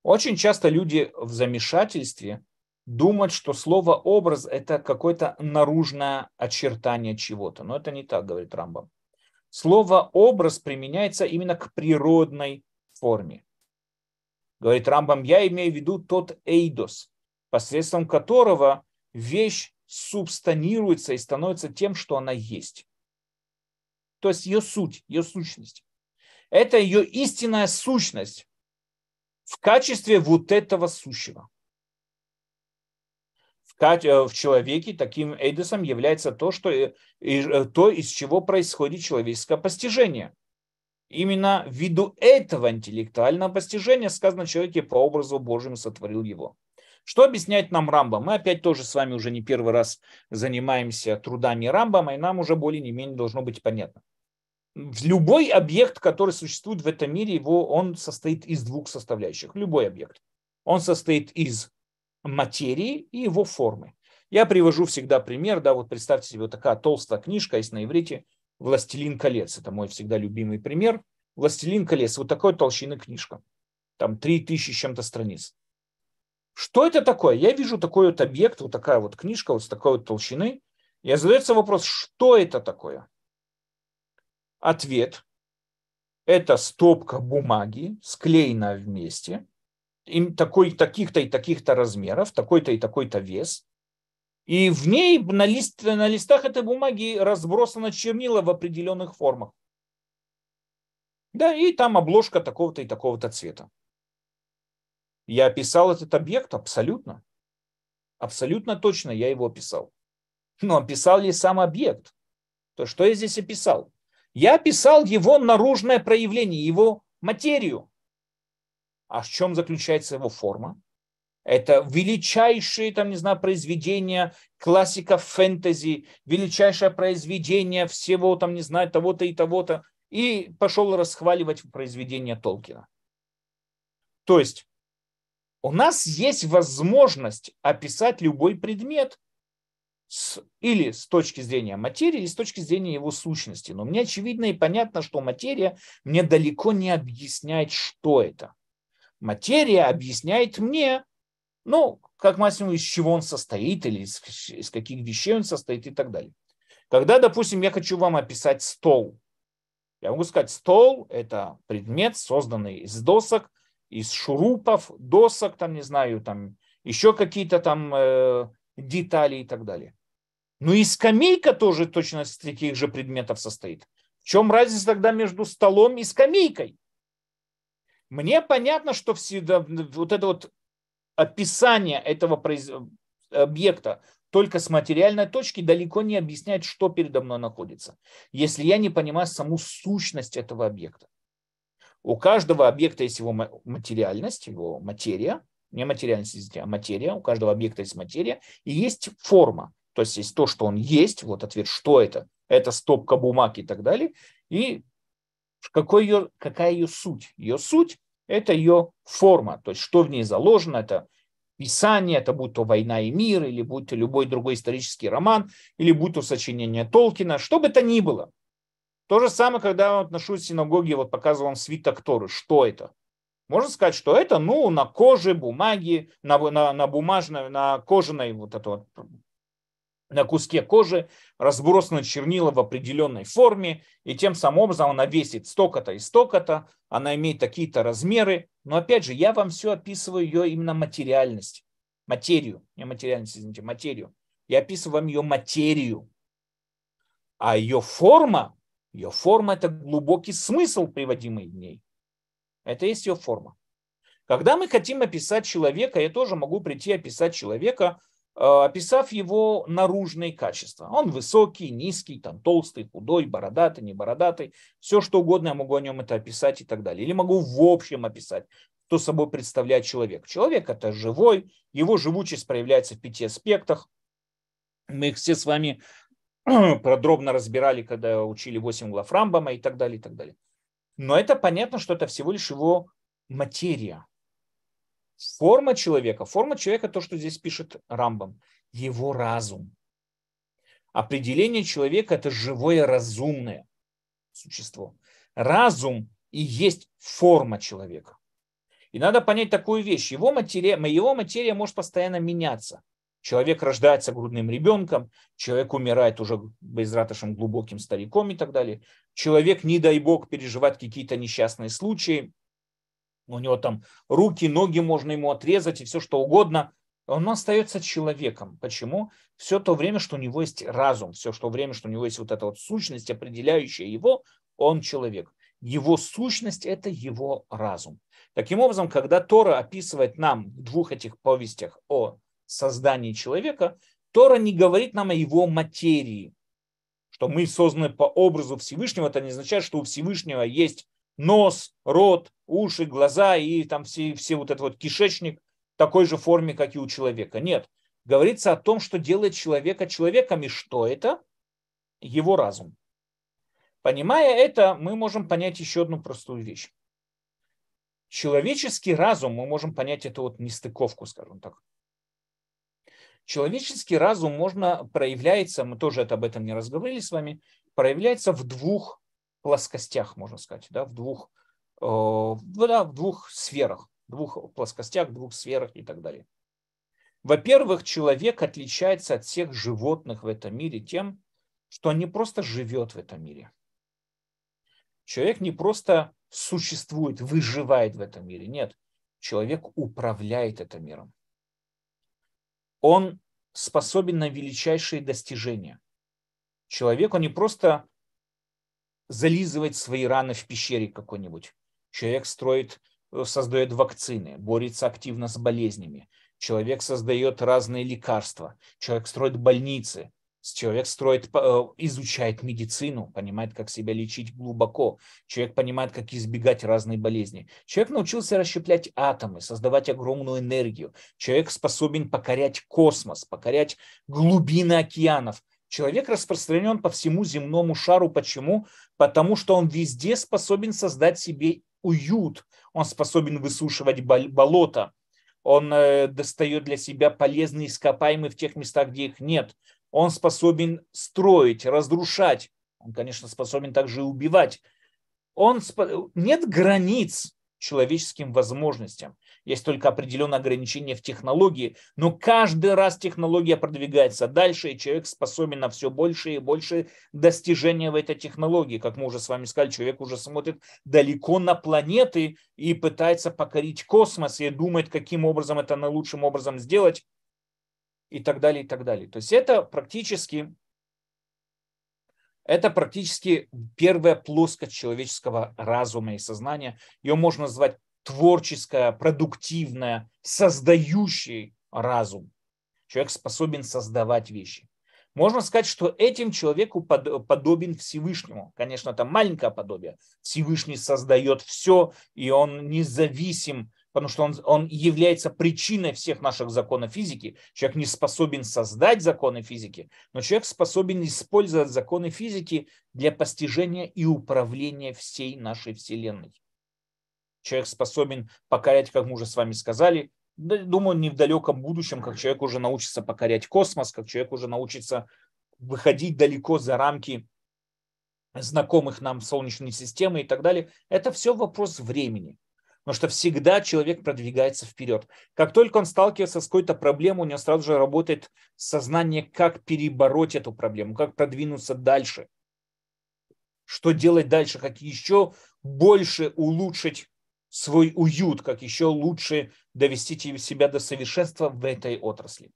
Очень часто люди в замешательстве думают, что слово образ это какое-то наружное очертание чего-то. Но это не так, говорит Рамбам. Слово образ применяется именно к природной форме. Говорит Рамбам, я имею в виду тот эйдос, посредством которого вещь субстанируется и становится тем, что она есть то есть ее суть, ее сущность. Это ее истинная сущность в качестве вот этого сущего. В, э, в человеке таким эйдосом является то, что, э, э, то, из чего происходит человеческое постижение. Именно ввиду этого интеллектуального постижения сказано человеке по образу Божьему сотворил его. Что объясняет нам Рамба? Мы опять тоже с вами уже не первый раз занимаемся трудами Рамбама, и нам уже более не менее должно быть понятно любой объект, который существует в этом мире, его, он состоит из двух составляющих. Любой объект. Он состоит из материи и его формы. Я привожу всегда пример, да, вот представьте себе вот такая толстая книжка есть на иврите «Властелин колец». Это мой всегда любимый пример. «Властелин колец», вот такой толщины книжка. Там три тысячи чем-то страниц. Что это такое? Я вижу такой вот объект, вот такая вот книжка, вот с такой вот толщины. Я задается вопрос, что это такое? Ответ – это стопка бумаги, склеенная вместе, им такой, таких-то и таких-то размеров, такой-то и такой-то вес. И в ней на, лист, на листах этой бумаги разбросано чернила в определенных формах. Да, и там обложка такого-то и такого-то цвета. Я описал этот объект абсолютно. Абсолютно точно я его описал. Но описал ли сам объект? То что я здесь описал? Я описал его наружное проявление, его материю. А в чем заключается его форма? Это величайшие, там, не знаю, произведения классиков фэнтези, величайшее произведение всего, там, не знаю, того-то и того-то. И пошел расхваливать произведение Толкина. То есть у нас есть возможность описать любой предмет с, или с точки зрения материи, или с точки зрения его сущности. Но мне очевидно и понятно, что материя мне далеко не объясняет, что это. Материя объясняет мне, ну, как максимум, из чего он состоит, или из, из каких вещей он состоит и так далее. Когда, допустим, я хочу вам описать стол, я могу сказать, стол – это предмет, созданный из досок, из шурупов, досок, там, не знаю, там еще какие-то там э, детали и так далее. Ну и скамейка тоже точно из таких же предметов состоит. В чем разница тогда между столом и скамейкой? Мне понятно, что всегда, вот это вот описание этого произ... объекта только с материальной точки далеко не объясняет, что передо мной находится, если я не понимаю саму сущность этого объекта. У каждого объекта есть его материальность, его материя, не материальность, извините, а материя. У каждого объекта есть материя и есть форма. То есть есть то, что он есть, вот ответ, что это? Это стопка бумаг и так далее. И какой ее, какая ее суть? Ее суть – это ее форма, то есть что в ней заложено, это писание, это будь то «Война и мир», или будь то любой другой исторический роман, или будь то сочинение Толкина, что бы то ни было. То же самое, когда я отношусь к синагоге, вот показывал вам свиток Торы. Что это? Можно сказать, что это, ну, на коже, бумаге, на, на, на бумажной, на кожаной вот это вот на куске кожи разбросаны чернила в определенной форме, и тем самым образом она весит столько-то и столько-то, она имеет такие-то размеры. Но опять же, я вам все описываю ее именно материальность, материю, не материальность, извините, материю. Я описываю вам ее материю. А ее форма, ее форма – это глубокий смысл, приводимый в ней. Это есть ее форма. Когда мы хотим описать человека, я тоже могу прийти описать человека – описав его наружные качества. Он высокий, низкий, там, толстый, худой, бородатый, не бородатый. Все, что угодно я могу о нем это описать и так далее. Или могу в общем описать, что собой представляет человек. Человек – это живой, его живучесть проявляется в пяти аспектах. Мы их все с вами (clears throat) подробно разбирали, когда учили 8 глав Рамбама и так далее, и так далее. Но это понятно, что это всего лишь его материя, Форма человека. Форма человека, то, что здесь пишет Рамбам, его разум. Определение человека – это живое разумное существо. Разум и есть форма человека. И надо понять такую вещь. Его материя, его материя может постоянно меняться. Человек рождается грудным ребенком, человек умирает уже безратошим глубоким стариком и так далее. Человек, не дай бог, переживает какие-то несчастные случаи, у него там руки, ноги можно ему отрезать и все что угодно, он остается человеком. Почему? Все то время, что у него есть разум, все то время, что у него есть вот эта вот сущность, определяющая его, он человек. Его сущность – это его разум. Таким образом, когда Тора описывает нам в двух этих повестях о создании человека, Тора не говорит нам о его материи, что мы созданы по образу Всевышнего, это не означает, что у Всевышнего есть нос, рот, уши, глаза и там все, все вот этот вот кишечник в такой же форме, как и у человека. Нет. Говорится о том, что делает человека человеком, и что это? Его разум. Понимая это, мы можем понять еще одну простую вещь. Человеческий разум, мы можем понять эту вот нестыковку, скажем так. Человеческий разум можно проявляется, мы тоже это об этом не разговаривали с вами, проявляется в двух плоскостях, можно сказать, да, в двух, э, да, в двух сферах, двух плоскостях, двух сферах и так далее. Во-первых, человек отличается от всех животных в этом мире тем, что он не просто живет в этом мире. Человек не просто существует, выживает в этом мире. Нет, человек управляет этим миром. Он способен на величайшие достижения. Человек, он не просто зализывать свои раны в пещере какой-нибудь. Человек строит, э, создает вакцины, борется активно с болезнями. Человек создает разные лекарства. Человек строит больницы. Человек строит, э, изучает медицину, понимает, как себя лечить глубоко. Человек понимает, как избегать разной болезни. Человек научился расщеплять атомы, создавать огромную энергию. Человек способен покорять космос, покорять глубины океанов. Человек распространен по всему земному шару. Почему? Потому что он везде способен создать себе уют. Он способен высушивать болото. Он э, достает для себя полезные ископаемые в тех местах, где их нет. Он способен строить, разрушать. Он, конечно, способен также и убивать. Он, нет границ человеческим возможностям. Есть только определенные ограничения в технологии, но каждый раз технология продвигается дальше, и человек способен на все больше и больше достижения в этой технологии. Как мы уже с вами сказали, человек уже смотрит далеко на планеты и пытается покорить космос и думает, каким образом это наилучшим образом сделать и так далее, и так далее. То есть это практически это практически первая плоскость человеческого разума и сознания. Ее можно назвать творческое, продуктивное, создающий разум. Человек способен создавать вещи. Можно сказать, что этим человеку подобен Всевышнему. Конечно, это маленькое подобие. Всевышний создает все, и он независим потому что он, он является причиной всех наших законов физики. Человек не способен создать законы физики, но человек способен использовать законы физики для постижения и управления всей нашей Вселенной. Человек способен покорять, как мы уже с вами сказали, думаю, не в далеком будущем, как человек уже научится покорять космос, как человек уже научится выходить далеко за рамки знакомых нам Солнечной системы и так далее. Это все вопрос времени. Потому что всегда человек продвигается вперед. Как только он сталкивается с какой-то проблемой, у него сразу же работает сознание, как перебороть эту проблему, как продвинуться дальше. Что делать дальше, как еще больше улучшить свой уют, как еще лучше довести себя до совершенства в этой отрасли.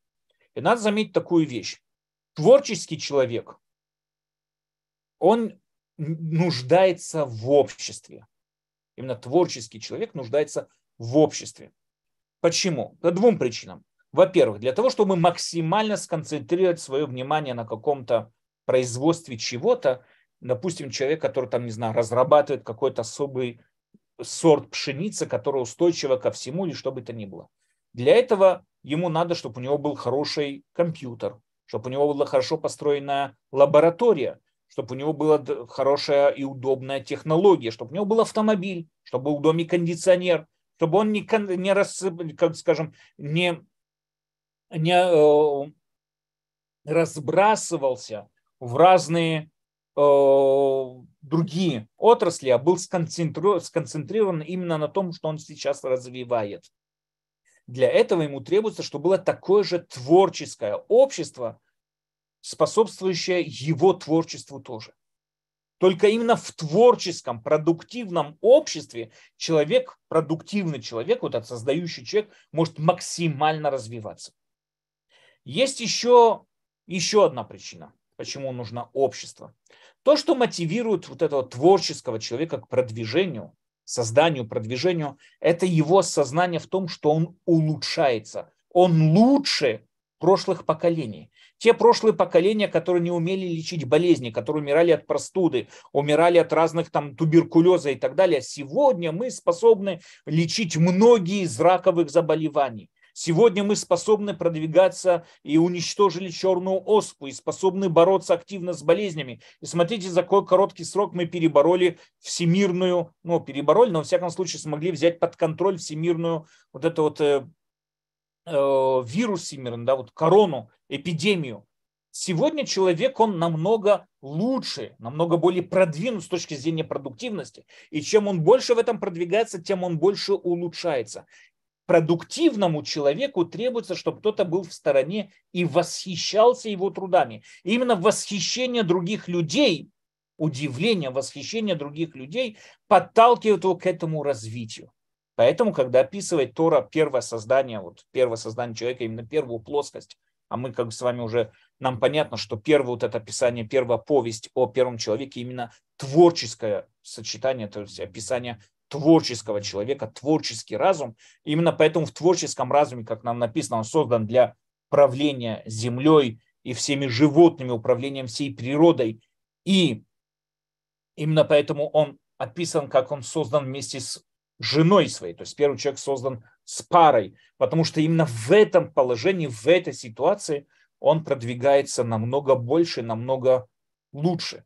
И надо заметить такую вещь. Творческий человек, он нуждается в обществе именно творческий человек нуждается в обществе. Почему? По двум причинам. Во-первых, для того, чтобы максимально сконцентрировать свое внимание на каком-то производстве чего-то, допустим, человек, который там, не знаю, разрабатывает какой-то особый сорт пшеницы, который устойчива ко всему или что бы то ни было. Для этого ему надо, чтобы у него был хороший компьютер, чтобы у него была хорошо построенная лаборатория, чтобы у него была хорошая и удобная технология, чтобы у него был автомобиль, чтобы был в доме кондиционер, чтобы он не, не рас, как скажем, не, не э, разбрасывался в разные э, другие отрасли, а был сконцентрирован, именно на том, что он сейчас развивает. Для этого ему требуется, чтобы было такое же творческое общество, способствующая его творчеству тоже. Только именно в творческом, продуктивном обществе человек, продуктивный человек, вот этот создающий человек, может максимально развиваться. Есть еще, еще одна причина, почему нужно общество. То, что мотивирует вот этого творческого человека к продвижению, созданию, продвижению, это его сознание в том, что он улучшается. Он лучше прошлых поколений. Те прошлые поколения, которые не умели лечить болезни, которые умирали от простуды, умирали от разных там туберкулеза и так далее. Сегодня мы способны лечить многие из раковых заболеваний. Сегодня мы способны продвигаться и уничтожили черную оспу, и способны бороться активно с болезнями. И смотрите, за какой короткий срок мы перебороли всемирную, ну, перебороли, но, во всяком случае, смогли взять под контроль всемирную вот эту вот э, э, вирус всемирный, да, вот корону, эпидемию. Сегодня человек, он намного лучше, намного более продвинут с точки зрения продуктивности. И чем он больше в этом продвигается, тем он больше улучшается. Продуктивному человеку требуется, чтобы кто-то был в стороне и восхищался его трудами. И именно восхищение других людей, удивление, восхищение других людей подталкивает его к этому развитию. Поэтому, когда описывает Тора первое создание, вот первое создание человека, именно первую плоскость, а мы как бы с вами уже, нам понятно, что первое вот это описание, первая повесть о первом человеке именно творческое сочетание, то есть описание творческого человека, творческий разум. Именно поэтому в творческом разуме, как нам написано, он создан для правления землей и всеми животными, управлением всей природой. И именно поэтому он описан, как он создан вместе с женой своей. То есть первый человек создан с парой, потому что именно в этом положении, в этой ситуации он продвигается намного больше, намного лучше.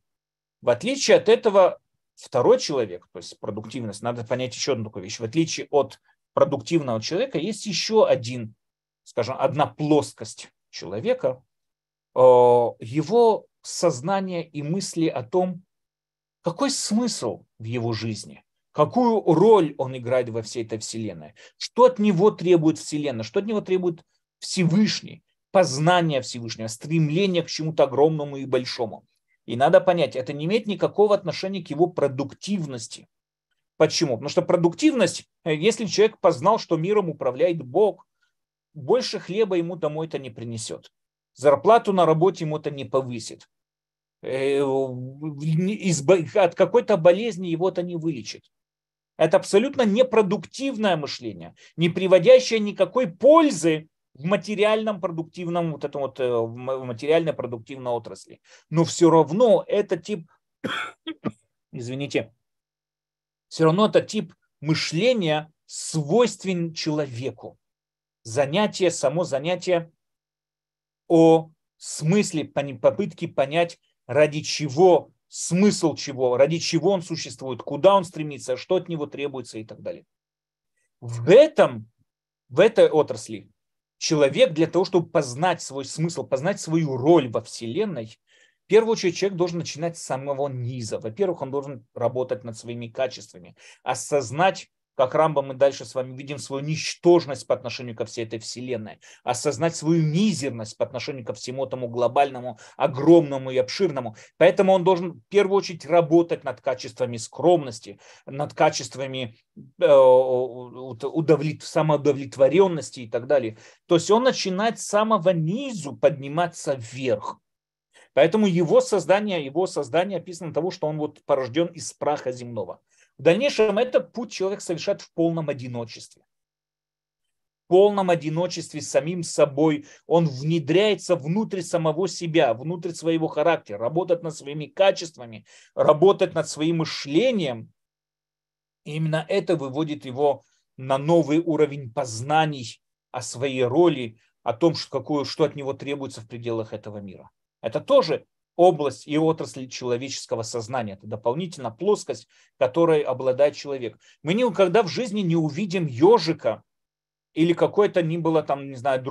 В отличие от этого, второй человек, то есть продуктивность, надо понять еще одну такую вещь. В отличие от продуктивного человека есть еще один, скажем, одна плоскость человека, э, его сознание и мысли о том, какой смысл в его жизни – какую роль он играет во всей этой вселенной, что от него требует вселенная, что от него требует Всевышний, познание Всевышнего, стремление к чему-то огромному и большому. И надо понять, это не имеет никакого отношения к его продуктивности. Почему? Потому что продуктивность, э, если человек познал, что миром управляет Бог, больше хлеба ему домой это не принесет. Зарплату на работе ему это не повысит. Э, от какой-то болезни его это не вылечит. Это абсолютно непродуктивное мышление, не приводящее никакой пользы в материальном продуктивном, вот этом вот, э, в материальной продуктивной отрасли. Но все равно это тип, (coughs) извините, все равно это тип мышления свойственен человеку. Занятие, само занятие о смысле попытки понять, ради чего, смысл чего, ради чего он существует, куда он стремится, что от него требуется и так далее. В этом, в этой отрасли человек для того, чтобы познать свой смысл, познать свою роль во Вселенной, в первую очередь человек должен начинать с самого низа. Во-первых, он должен работать над своими качествами, осознать как Рамба мы дальше с вами видим свою ничтожность по отношению ко всей этой вселенной, осознать свою мизерность по отношению ко всему этому глобальному, огромному и обширному. Поэтому он должен в первую очередь работать над качествами скромности, над качествами э, удовлет... самоудовлетворенности и так далее. То есть он начинает с самого низу подниматься вверх. Поэтому его создание, его создание описано того, что он вот порожден из праха земного. В дальнейшем этот путь человек совершает в полном одиночестве. В полном одиночестве с самим собой. Он внедряется внутрь самого себя, внутрь своего характера, работает над своими качествами, работает над своим мышлением. И именно это выводит его на новый уровень познаний о своей роли, о том, что, какую, что от него требуется в пределах этого мира. Это тоже область и отрасль человеческого сознания. Это дополнительная плоскость, которой обладает человек. Мы никогда в жизни не увидим ежика, или какое-то ни было там, не знаю,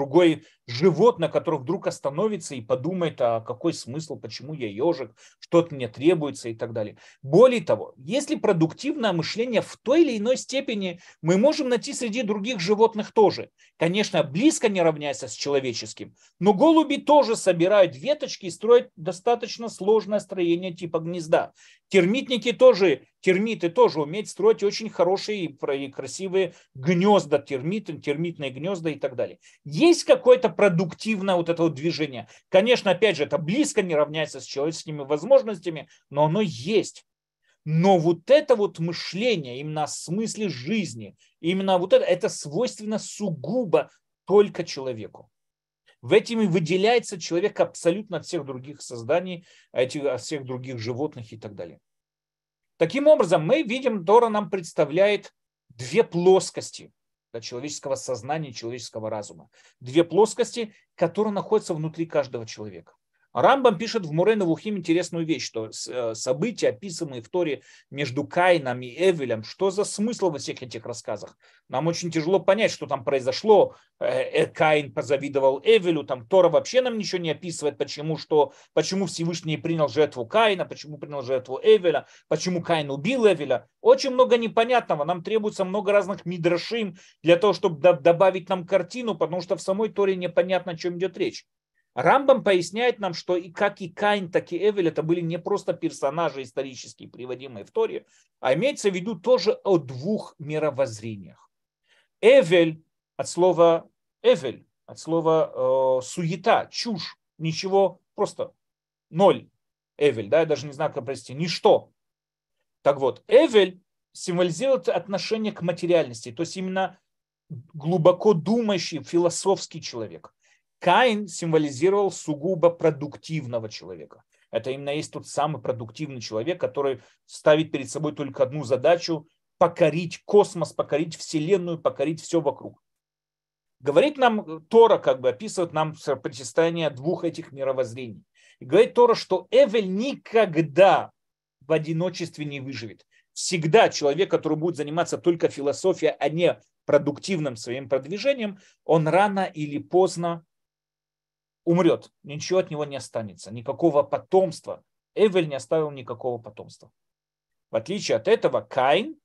другое животное, которое вдруг остановится и подумает, а какой смысл, почему я ежик, что от меня требуется и так далее. Более того, если продуктивное мышление в той или иной степени мы можем найти среди других животных тоже. Конечно, близко не равняется с человеческим, но голуби тоже собирают веточки и строят достаточно сложное строение типа гнезда. Термитники тоже, термиты тоже умеют строить очень хорошие и красивые гнезда, термиты, термитные гнезда и так далее. Есть какое-то продуктивное вот это вот движение. Конечно, опять же, это близко не равняется с человеческими возможностями, но оно есть. Но вот это вот мышление, именно о смысле жизни, именно вот это, это свойственно сугубо только человеку. В этом и выделяется человек абсолютно от всех других созданий, от всех других животных и так далее. Таким образом, мы видим, Тора нам представляет две плоскости человеческого сознания, человеческого разума. Две плоскости, которые находятся внутри каждого человека. Рамбам пишет в Мурена Вухим интересную вещь, что э, события, описанные в Торе между Каином и Эвелем, что за смысл во всех этих рассказах? Нам очень тяжело понять, что там произошло. Э, э, Каин позавидовал Эвелю, там Тора вообще нам ничего не описывает, почему, что, почему Всевышний принял жертву Каина, почему принял жертву Эвеля, почему Каин убил Эвеля. Очень много непонятного, нам требуется много разных мидрашим для того, чтобы добавить нам картину, потому что в самой Торе непонятно, о чем идет речь. Рамбам поясняет нам, что и как и Кайн, так и Эвель это были не просто персонажи исторические, приводимые в Торе, а имеется в виду тоже о двух мировоззрениях. Эвель от слова Эвель, от слова э, суета, чушь, ничего, просто ноль. Эвель, да, я даже не знаю, как прости, ничто. Так вот, Эвель символизирует отношение к материальности, то есть именно глубоко думающий, философский человек. Каин символизировал сугубо продуктивного человека. Это именно есть тот самый продуктивный человек, который ставит перед собой только одну задачу – покорить космос, покорить Вселенную, покорить все вокруг. Говорит нам Тора, как бы описывает нам противостояние двух этих мировоззрений. И говорит Тора, что Эвель никогда в одиночестве не выживет. Всегда человек, который будет заниматься только философией, а не продуктивным своим продвижением, он рано или поздно умрет, ничего от него не останется, никакого потомства. Эвель не оставил никакого потомства. В отличие от этого, Каин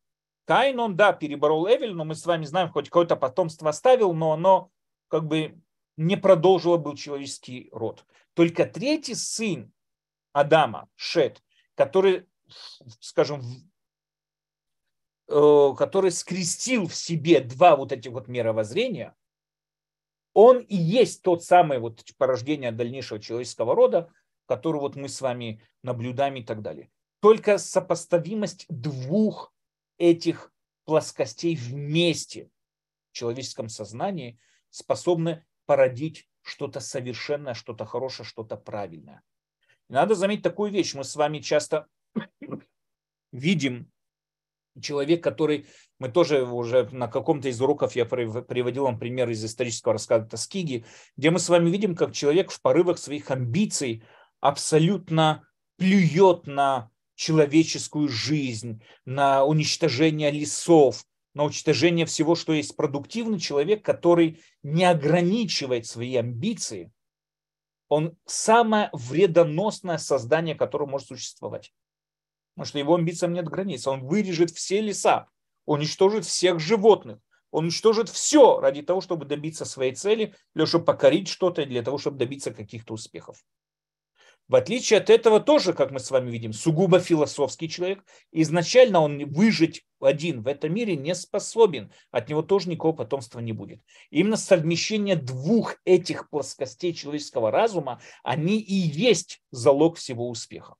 Каин, он, да, переборол Эвель, но мы с вами знаем, хоть какое-то потомство оставил, но оно как бы не продолжило был человеческий род. Только третий сын Адама, Шет, который, скажем, э, который скрестил в себе два вот этих вот мировоззрения, он и есть тот самый вот порождение дальнейшего человеческого рода, который вот мы с вами наблюдаем и так далее. Только сопоставимость двух этих плоскостей вместе в человеческом сознании способны породить что-то совершенное, что-то хорошее, что-то правильное. Надо заметить такую вещь. Мы с вами часто видим человек, который, мы тоже уже на каком-то из уроков я приводил вам пример из исторического рассказа Таскиги, где мы с вами видим, как человек в порывах своих амбиций абсолютно плюет на человеческую жизнь, на уничтожение лесов, на уничтожение всего, что есть продуктивный человек, который не ограничивает свои амбиции, он самое вредоносное создание, которое может существовать. Потому что его амбициям нет границ. Он вырежет все леса, уничтожит всех животных, он уничтожит все ради того, чтобы добиться своей цели, для того, чтобы покорить что-то, для того, чтобы добиться каких-то успехов. В отличие от этого тоже, как мы с вами видим, сугубо философский человек. Изначально он выжить один в этом мире не способен. От него тоже никакого потомства не будет. именно совмещение двух этих плоскостей человеческого разума, они и есть залог всего успеха.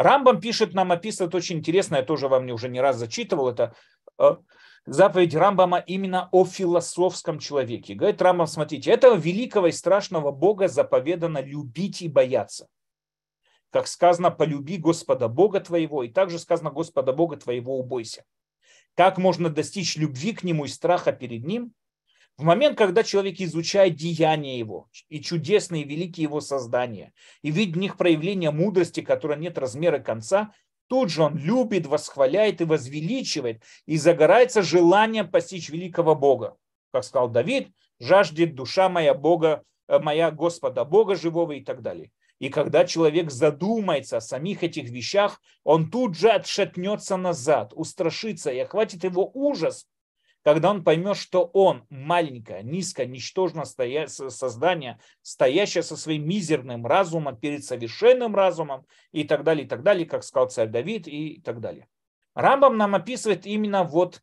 Рамбам пишет, нам описывает очень интересно, я тоже вам уже не раз зачитывал это, э, заповедь Рамбама именно о философском человеке. Говорит Рамбам, смотрите, этого великого и страшного Бога заповедано любить и бояться. Как сказано, полюби Господа Бога твоего, и также сказано, Господа Бога твоего убойся. Как можно достичь любви к Нему и страха перед Ним? В момент, когда человек изучает деяния Его и чудесные великие Его создания, и видит в них проявление мудрости, которая нет размера конца, Тут же он любит, восхваляет и возвеличивает, и загорается желанием постичь великого Бога. Как сказал Давид, жаждет душа моя Бога, э, моя Господа Бога живого и так далее. И когда человек задумается о самих этих вещах, он тут же отшатнется назад, устрашится и охватит его ужас когда он поймет, что он маленькое, низкое, ничтожное создание, стоящее со своим мизерным разумом перед совершенным разумом и так далее, и так далее, как сказал царь Давид и так далее. Рамбам нам описывает именно вот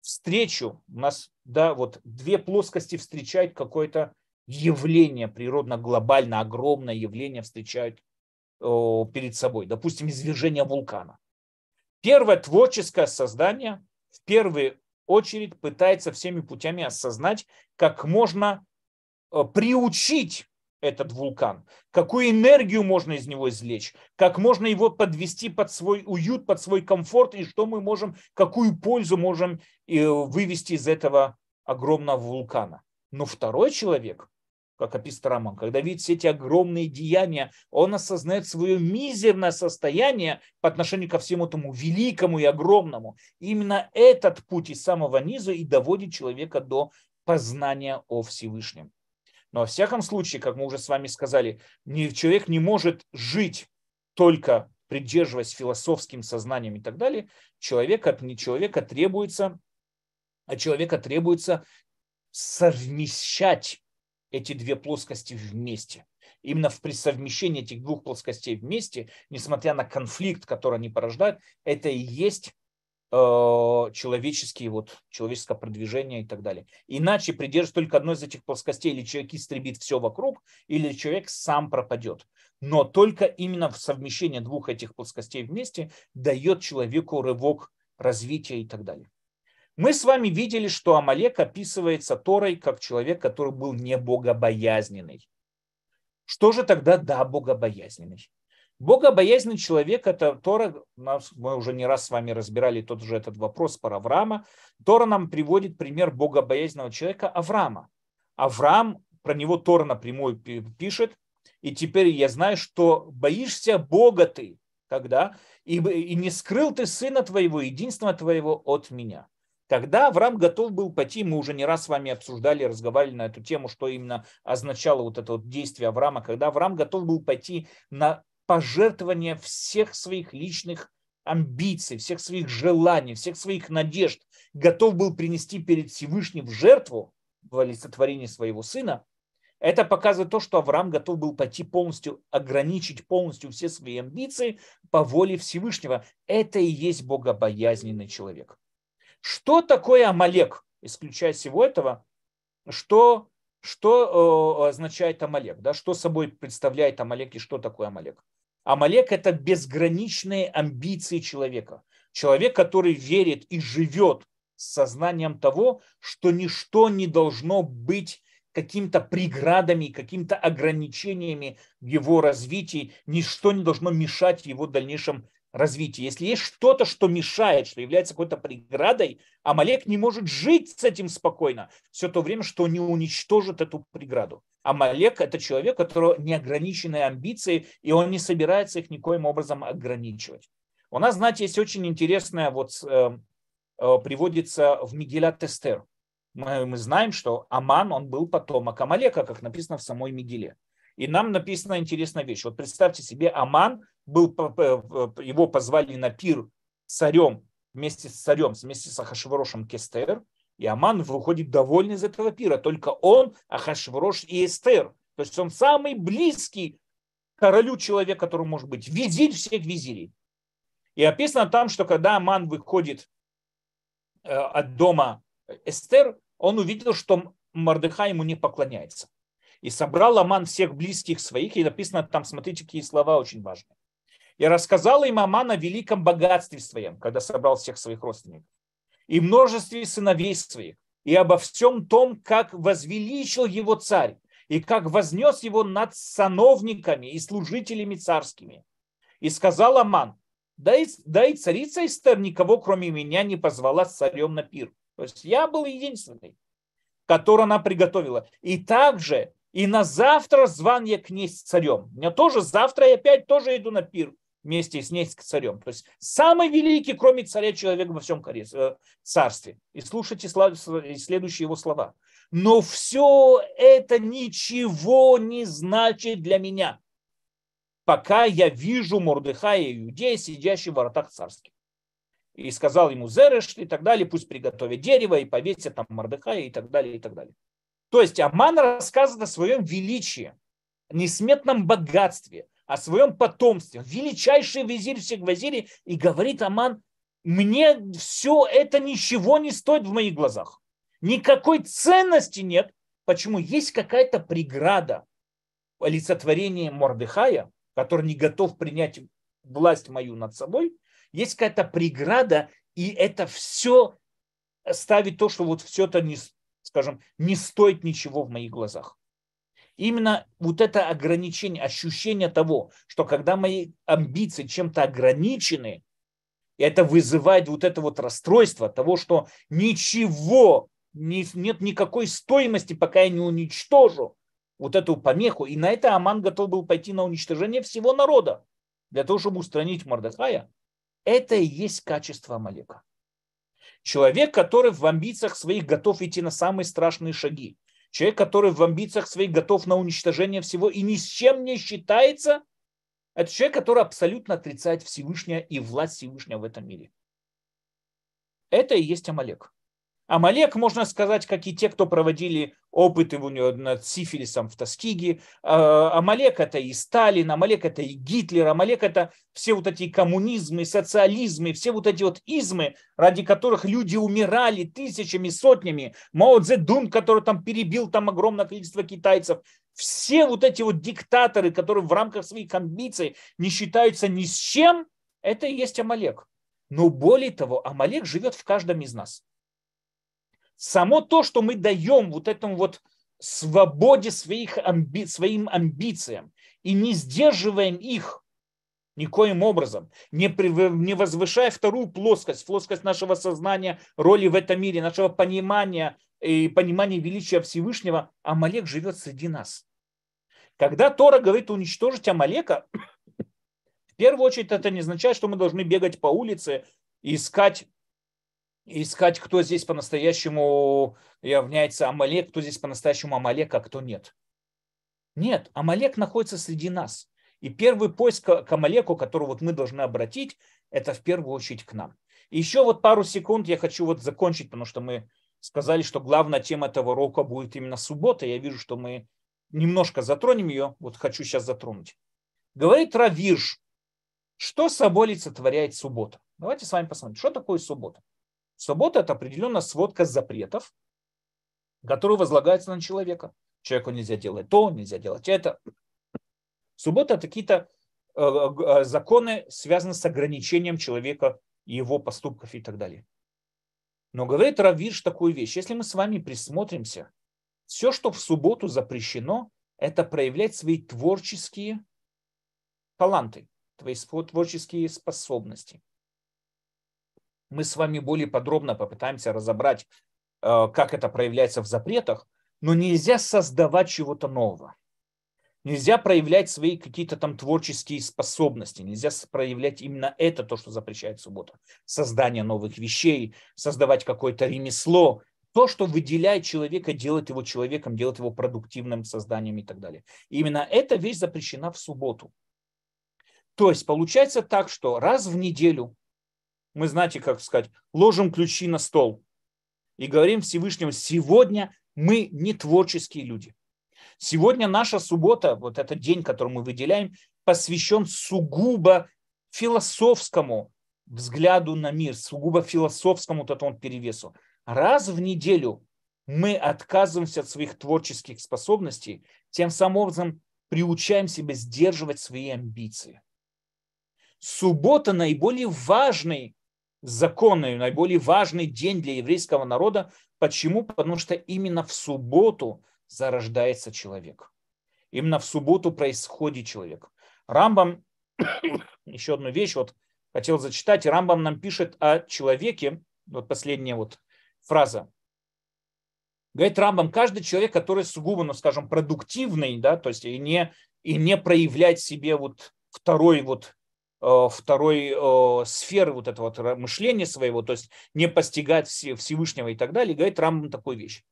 встречу, у нас да, вот две плоскости встречают какое-то явление природно-глобально, огромное явление встречают о, перед собой. Допустим, извержение вулкана. Первое творческое создание в первые очередь пытается всеми путями осознать, как можно э, приучить этот вулкан, какую энергию можно из него извлечь, как можно его подвести под свой уют, под свой комфорт, и что мы можем, какую пользу можем э, вывести из этого огромного вулкана. Но второй человек, как описывает Роман, когда видит все эти огромные деяния, он осознает свое мизерное состояние по отношению ко всему этому великому и огромному. Именно этот путь из самого низа и доводит человека до познания о Всевышнем. Но во всяком случае, как мы уже с вами сказали, человек не может жить только придерживаясь философским сознанием и так далее. Человек от не человека требуется, а человека требуется совмещать эти две плоскости вместе. Именно в присовмещении этих двух плоскостей вместе, несмотря на конфликт, который они порождают, это и есть э, человеческие, вот, человеческое продвижение и так далее. Иначе придерживаясь только одной из этих плоскостей, или человек истребит все вокруг, или человек сам пропадет. Но только именно в совмещении двух этих плоскостей вместе дает человеку рывок развития и так далее. Мы с вами видели, что Амалек описывается Торой как человек, который был не богобоязненный. Что же тогда да богобоязненный? Богобоязненный человек, это Тора, мы уже не раз с вами разбирали тот же этот вопрос про Авраама. Тора нам приводит пример богобоязненного человека Авраама. Авраам, про него Тора напрямую пишет, и теперь я знаю, что боишься Бога ты, когда, и, и не скрыл ты сына твоего, единственного твоего от меня. Когда Авраам готов был пойти, мы уже не раз с вами обсуждали, разговаривали на эту тему, что именно означало вот это вот действие Авраама, когда Авраам готов был пойти на пожертвование всех своих личных амбиций, всех своих желаний, всех своих надежд готов был принести перед Всевышним в жертву в олицетворении своего сына, это показывает то, что Авраам готов был пойти полностью, ограничить полностью все свои амбиции по воле Всевышнего. Это и есть богобоязненный человек. Что такое Амалек? Исключая всего этого, что, что э, означает Амалек? Да? Что собой представляет Амалек и что такое Амалек? Амалек – это безграничные амбиции человека. Человек, который верит и живет с сознанием того, что ничто не должно быть какими-то преградами, какими-то ограничениями в его развитии, ничто не должно мешать его дальнейшем развитии. Если есть что-то, что мешает, что является какой-то преградой, Амалек не может жить с этим спокойно все то время, что не уничтожит эту преграду. Амалек – это человек, у которого неограниченные амбиции, и он не собирается их никоим образом ограничивать. У нас, знаете, есть очень интересное, вот э, э, приводится в Мигелят Тестер мы, мы знаем, что Аман, он был потомок Амалека, как написано в самой Мигеле. И нам написана интересная вещь. Вот представьте себе, Аман был, его позвали на пир царем, вместе с царем, вместе с Ахашварошем Кестер, и Аман выходит довольный из этого пира. Только он, Ахашварош и Эстер. То есть он самый близкий королю человек, который может быть визирь всех визирей. И описано там, что когда Аман выходит э, от дома Эстер, он увидел, что Мордыхай ему не поклоняется. И собрал Аман всех близких своих, и написано там, смотрите, какие слова очень важные. И рассказал им Аман о великом богатстве своем, когда собрал всех своих родственников, и множестве сыновей своих, и обо всем том, как возвеличил его царь, и как вознес его над сановниками и служителями царскими. И сказал Аман, да и, да и царица Эстер никого, кроме меня, не позвала с царем на пир. То есть я был единственный, который она приготовила. И также и на завтра звание князь царем. У меня тоже завтра я опять тоже иду на пир вместе с ней с царем. То есть самый великий, кроме царя, человек во всем э, царстве. И слушайте следующие его слова. Но все это ничего не значит для меня, пока я вижу Мордыхая и Иудея, сидящих в воротах царских и сказал ему Зереш и так далее, пусть приготовят дерево и повесят там Мордыхая и так далее, и так далее. То есть Аман рассказывает о своем величии, несметном богатстве, о своем потомстве. Величайший визирь всех визирей и говорит Аман, мне все это ничего не стоит в моих глазах. Никакой ценности нет. Почему? Есть какая-то преграда олицетворения Мордыхая, который не готов принять власть мою над собой – есть какая-то преграда, и это все ставит то, что вот все это, не, скажем, не стоит ничего в моих глазах. Именно вот это ограничение, ощущение того, что когда мои амбиции чем-то ограничены, это вызывает вот это вот расстройство того, что ничего, не, нет никакой стоимости, пока я не уничтожу вот эту помеху. И на это Аман готов был пойти на уничтожение всего народа, для того, чтобы устранить Мордыхая. Это и есть качество Амалека. Человек, который в амбициях своих готов идти на самые страшные шаги. Человек, который в амбициях своих готов на уничтожение всего и ни с чем не считается, это человек, который абсолютно отрицает Всевышнего и власть Всевышнего в этом мире. Это и есть Амалек. Амалек, можно сказать, как и те, кто проводили опыты над сифилисом в Тоскиге. А, Амалек это и Сталин, Амалек это и Гитлер, Амалек это все вот эти коммунизмы, социализмы, все вот эти вот измы, ради которых люди умирали тысячами, сотнями. Мао Цзэдун, который там перебил там огромное количество китайцев. Все вот эти вот диктаторы, которые в рамках своих амбиций не считаются ни с чем, это и есть Амалек. Но более того, Амалек живет в каждом из нас само то, что мы даем вот этому вот свободе своих амби, своим амбициям и не сдерживаем их никоим образом, не, не возвышая вторую плоскость, плоскость нашего сознания, роли в этом мире, нашего понимания и понимания величия Всевышнего, Амалек живет среди нас. Когда Тора говорит уничтожить Амалека, в первую очередь это не означает, что мы должны бегать по улице и искать искать, кто здесь по-настоящему является Амалек, кто здесь по-настоящему Амалек, а кто нет. Нет, Амалек находится среди нас. И первый поиск к Амалеку, который вот мы должны обратить, это в первую очередь к нам. И еще вот пару секунд я хочу вот закончить, потому что мы сказали, что главная тема этого урока будет именно суббота. Я вижу, что мы немножко затронем ее. Вот хочу сейчас затронуть. Говорит Равирш, что собой олицетворяет суббота? Давайте с вами посмотрим, что такое суббота. Суббота – это определенная сводка запретов, которые возлагаются на человека. Человеку нельзя делать то, нельзя делать это. Суббота – это какие-то э, э, законы, связанные с ограничением человека, его поступков и так далее. Но говорит Равиш такую вещь. Если мы с вами присмотримся, все, что в субботу запрещено, это проявлять свои творческие таланты, твои творческие способности. Мы с вами более подробно попытаемся разобрать, э, как это проявляется в запретах, но нельзя создавать чего-то нового. Нельзя проявлять свои какие-то там творческие способности. Нельзя проявлять именно это, то, что запрещает суббота. Создание новых вещей, создавать какое-то ремесло. То, что выделяет человека, делает его человеком, делает его продуктивным созданием и так далее. И именно эта вещь запрещена в субботу. То есть получается так, что раз в неделю мы, знаете, как сказать, ложим ключи на стол и говорим Всевышнему, сегодня мы не творческие люди. Сегодня наша суббота, вот этот день, который мы выделяем, посвящен сугубо философскому взгляду на мир, сугубо философскому вот этому перевесу. Раз в неделю мы отказываемся от своих творческих способностей, тем самым образом приучаем себя сдерживать свои амбиции. Суббота наиболее важный законный, наиболее важный день для еврейского народа. Почему? Потому что именно в субботу зарождается человек. Именно в субботу происходит человек. Рамбам, (coughs) еще одну вещь, вот хотел зачитать, Рамбам нам пишет о человеке, вот последняя вот фраза. Говорит Рамбам, каждый человек, который сугубо, ну, скажем, продуктивный, да, то есть и не, и не проявлять себе вот второй вот второй э, сферы вот этого вот мышления своего, то есть не постигать Всевышнего и так далее, говорит Рамбам такую вещь.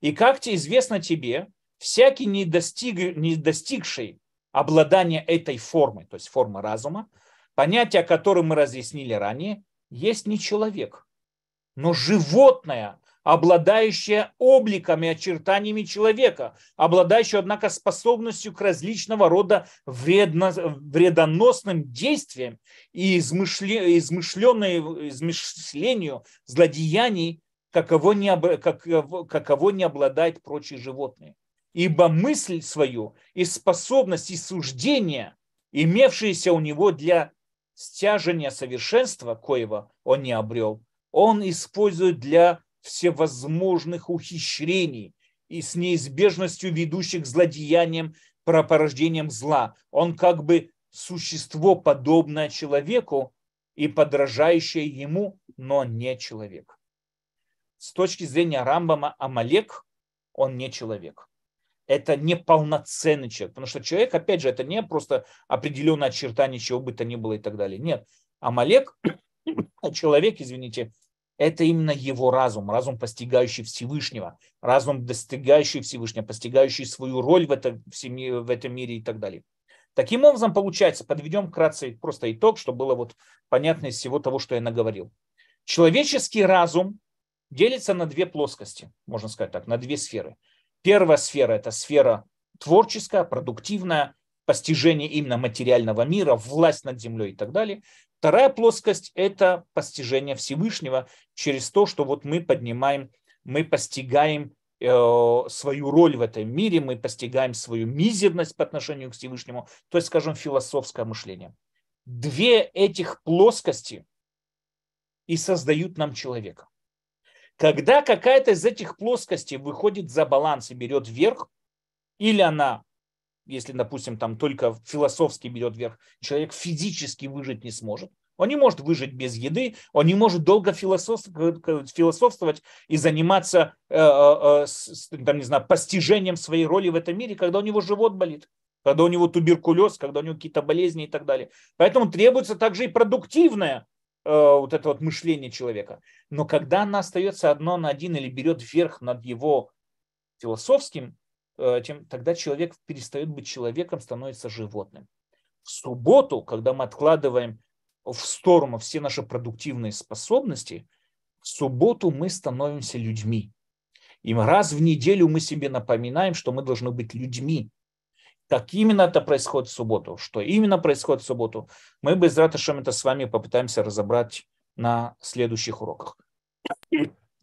И как тебе известно тебе, всякий не, достиг, не достигший обладания этой формы, то есть формы разума, понятие, которое мы разъяснили ранее, есть не человек, но животное, обладающая обликами, очертаниями человека, обладающая, однако, способностью к различного рода вредно, вредоносным действиям и измышле, измышленной, измышлению злодеяний, каково не, каково, каково не обладает прочие животные. Ибо мысль свою и способность и суждения, имевшиеся у него для стяжения совершенства, коего он не обрел, он использует для всевозможных ухищрений и с неизбежностью ведущих к злодеяниям, порождением зла. Он как бы существо, подобное человеку и подражающее ему, но не человек. С точки зрения Рамбама, Амалек, он не человек. Это не полноценный человек. Потому что человек, опять же, это не просто определенное очертание чего бы то ни было и так далее. Нет. Амалек, (coughs) человек, извините, это именно его разум, разум, постигающий Всевышнего, разум, достигающий Всевышнего, постигающий свою роль в семье, в этом мире и так далее. Таким образом, получается, подведем вкратце просто итог, чтобы было вот понятно из всего того, что я наговорил. Человеческий разум делится на две плоскости, можно сказать так, на две сферы. Первая сфера – это сфера творческая, продуктивная, постижение именно материального мира, власть над землей и так далее. Вторая плоскость – это постижение Всевышнего через то, что вот мы поднимаем, мы постигаем э, свою роль в этом мире, мы постигаем свою мизерность по отношению к Всевышнему, то есть, скажем, философское мышление. Две этих плоскости и создают нам человека. Когда какая-то из этих плоскостей выходит за баланс и берет вверх, или она если, допустим, там только философски берет вверх, человек физически выжить не сможет. Он не может выжить без еды, он не может долго философствовать и заниматься э, э, э, там, не знаю, постижением своей роли в этом мире, когда у него живот болит, когда у него туберкулез, когда у него какие-то болезни и так далее. Поэтому требуется также и продуктивное вот это вот мышление человека. Но когда она остается одно на один или берет вверх над его философским Э, тем, тогда человек перестает быть человеком, становится животным. В субботу, когда мы откладываем в сторону все наши продуктивные способности, в субботу мы становимся людьми. И раз в неделю мы себе напоминаем, что мы должны быть людьми. Как именно это происходит в субботу, что именно происходит в субботу, мы без Раташем это с вами попытаемся разобрать на следующих уроках.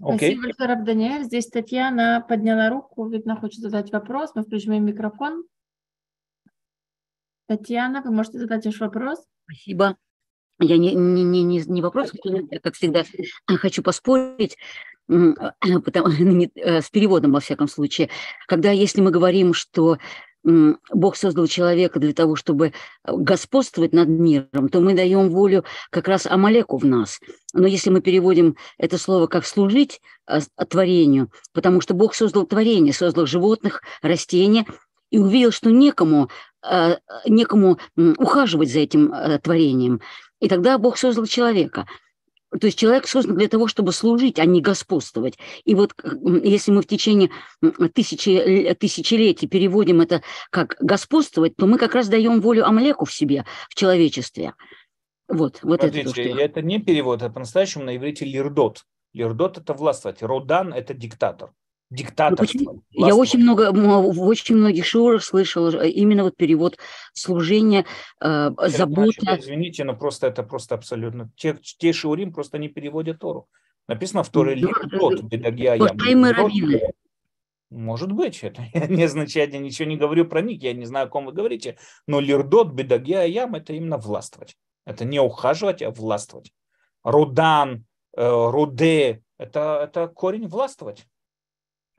Okay. Спасибо большое, Рабданиэль. Здесь Татьяна подняла руку, видно, хочет задать вопрос. Мы включим микрофон. Татьяна, вы можете задать ваш вопрос? Спасибо. Я не, не, не, не вопрос, я, как всегда, хочу поспорить потому, (laughs) с переводом, во всяком случае. Когда, если мы говорим, что Бог создал человека для того, чтобы э, господствовать над миром, то мы даем волю как раз Амалеку в нас. Но если мы переводим это слово как «служить» э, творению, потому что Бог создал творение, создал животных, растения, и увидел, что некому, э, некому ухаживать за этим творением. И тогда Бог создал человека – то есть человек создан для того, чтобы служить, а не господствовать. И вот если мы в течение тысячи, тысячелетий переводим это как господствовать, то мы как раз даем волю Амлеку в себе, в человечестве. Вот, вот Смотрите, это, то, что... это не перевод, это по-настоящему на иврите лирдот. Лирдот – это властвовать. Родан – это диктатор диктаторство. Ну, я очень много, в очень многих шоурах слышал э, именно вот перевод служения, э, забота. Значит, извините, но просто это просто абсолютно... Те, те шаурим просто не переводят Тору. Написано в Торе «Лирдот бедагия Может быть, (laughs) это не означает, я ничего не говорю про них, я не знаю, о ком вы говорите, но лирдот, бедагия ям – это именно властвовать. Это не ухаживать, а властвовать. Рудан, э, руде – это, это корень властвовать.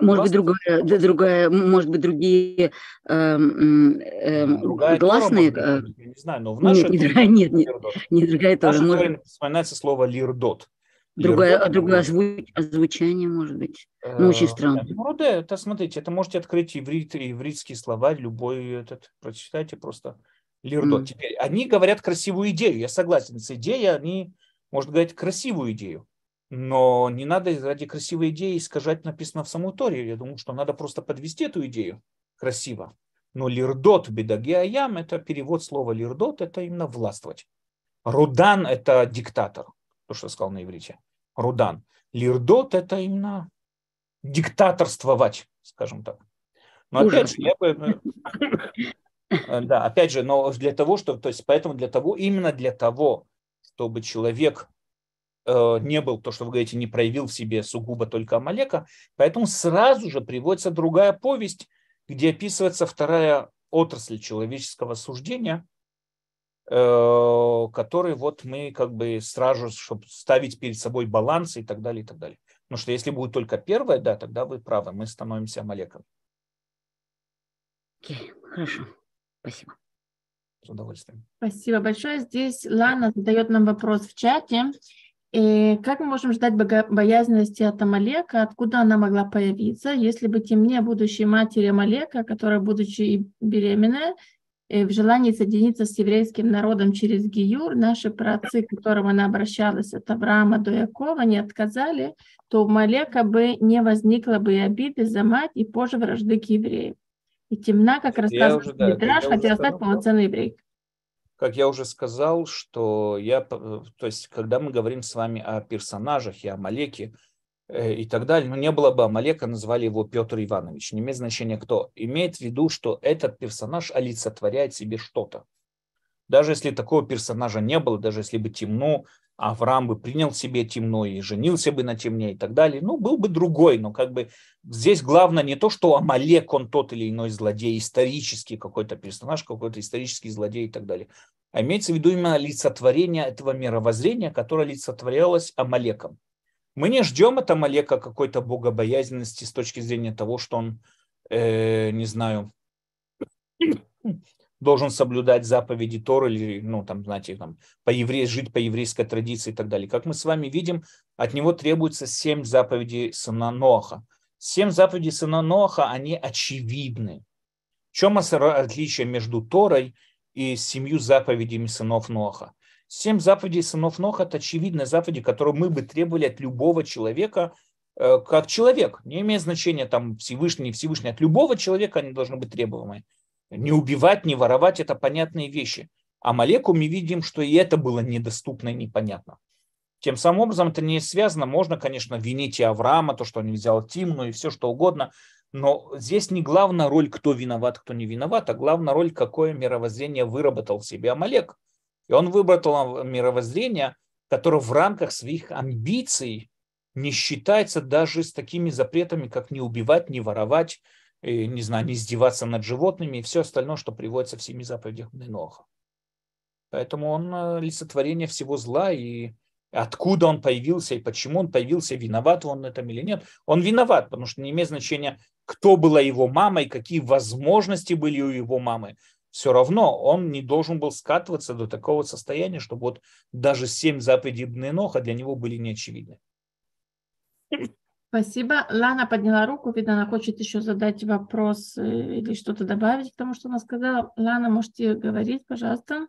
Может быть, другая, другая, может быть, другие э, э, другая гласные. Тора, быть, я не знаю, но в нашей нет, не другая, нет, нет, не другая тоже. Может... Вспоминается слово лирдот. Другое, лирдот, другое озвуч, озвучание, может быть. Ну, очень странно. Ну, да, это, смотрите, это можете открыть иврит, ивритский словарь, любой этот, прочитайте просто лирдот. Mm. Теперь, они говорят красивую идею, я согласен с идеей, они, может говорить красивую идею. Но не надо ради красивой идеи искажать написано в самой Торе. Я думаю, что надо просто подвести эту идею красиво. Но лирдот бедагиаям – это перевод слова лирдот, это именно властвовать. Рудан – это диктатор, то, что я сказал на иврите. Рудан. Лирдот – это именно диктаторствовать, скажем так. Но опять же, я бы... Э, да, опять же, но для того, что, то есть поэтому для того, именно для того, чтобы человек Э, не был, то, что вы говорите, не проявил в себе сугубо только Амалека, поэтому сразу же приводится другая повесть, где описывается вторая отрасль человеческого суждения, э, который вот мы как бы сразу, чтобы ставить перед собой баланс и так далее, и так далее. Потому что если будет только первая, да, тогда вы правы, мы становимся Амалеком. Okay, хорошо, спасибо. С удовольствием. Спасибо большое. Здесь Лана задает нам вопрос в чате. И как мы можем ждать боязненности от Амалека? Откуда она могла появиться? Если бы темне будущей матери Амалека, которая, будучи беременная, в желании соединиться с еврейским народом через Гиюр, наши праотцы, к которым она обращалась от Авраама до Якова, не отказали, то у Малека бы не возникло бы и обиды за мать, и позже вражды к евреям. И темна, как рассказывает Мидраш, хотела стать полноценной еврейкой как я уже сказал, что я, то есть, когда мы говорим с вами о персонажах и о Малеке э, и так далее, ну, не было бы Амалека, назвали его Петр Иванович, не имеет значения кто. Имеет в виду, что этот персонаж олицетворяет себе что-то. Даже если такого персонажа не было, даже если бы темно, Авраам бы принял себе темно и женился бы на темне и так далее, ну, был бы другой, но как бы здесь главное не то, что Амалек, он тот или иной злодей, исторический какой-то персонаж, какой-то исторический злодей и так далее, а имеется в виду именно олицетворение этого мировоззрения, которое олицетворялось Амалеком. Мы не ждем от Амалека какой-то богобоязненности с точки зрения того, что он, э, не знаю, должен соблюдать заповеди Тора или, ну, там, знаете, там, по евре... жить по еврейской традиции и так далее. Как мы с вами видим, от него требуется семь заповедей сына Ноаха. Семь заповедей сына Ноаха, они очевидны. В чем отличие между Торой и семью заповедями сынов Ноаха? Семь заповедей сынов Ноха – это очевидные заповеди, которые мы бы требовали от любого человека, э, как человек. Не имеет значения, там, Всевышний, не Всевышний. От любого человека они должны быть требуемые. Не убивать, не воровать – это понятные вещи. Амалеку мы видим, что и это было недоступно и непонятно. Тем самым образом это не связано. Можно, конечно, винить и Авраама, то, что он взял Тимну и все что угодно. Но здесь не главная роль, кто виноват, кто не виноват, а главная роль, какое мировоззрение выработал в себе Амалек. И он выработал мировоззрение, которое в рамках своих амбиций не считается даже с такими запретами, как не убивать, не воровать, не знаю, не издеваться над животными и все остальное, что приводится в семи заповедях Ноха. Поэтому он э, олицетворение всего зла и откуда он появился и почему он появился, виноват он этом или нет. Он виноват, потому что не имеет значения, кто была его мама и какие возможности были у его мамы. Все равно он не должен был скатываться до такого состояния, чтобы вот даже семь заповедей Бненоха для него были неочевидны. (laughs) Спасибо. Лана подняла руку, видно, она хочет еще задать вопрос или что-то добавить к тому, что она сказала. Лана, можете говорить, пожалуйста.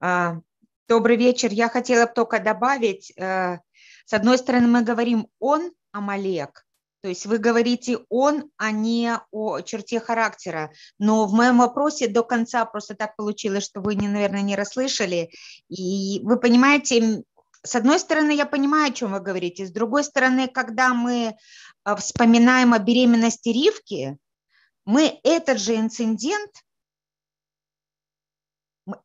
А, добрый вечер. Я хотела только добавить, э, с одной стороны, мы говорим «он Амалек», то есть вы говорите «он», а не о черте характера. Но в моем вопросе до конца просто так получилось, что вы, наверное, не расслышали. И вы понимаете, с одной стороны, я понимаю, о чем вы говорите. С другой стороны, когда мы э, вспоминаем о беременности Ривки, мы этот же инцидент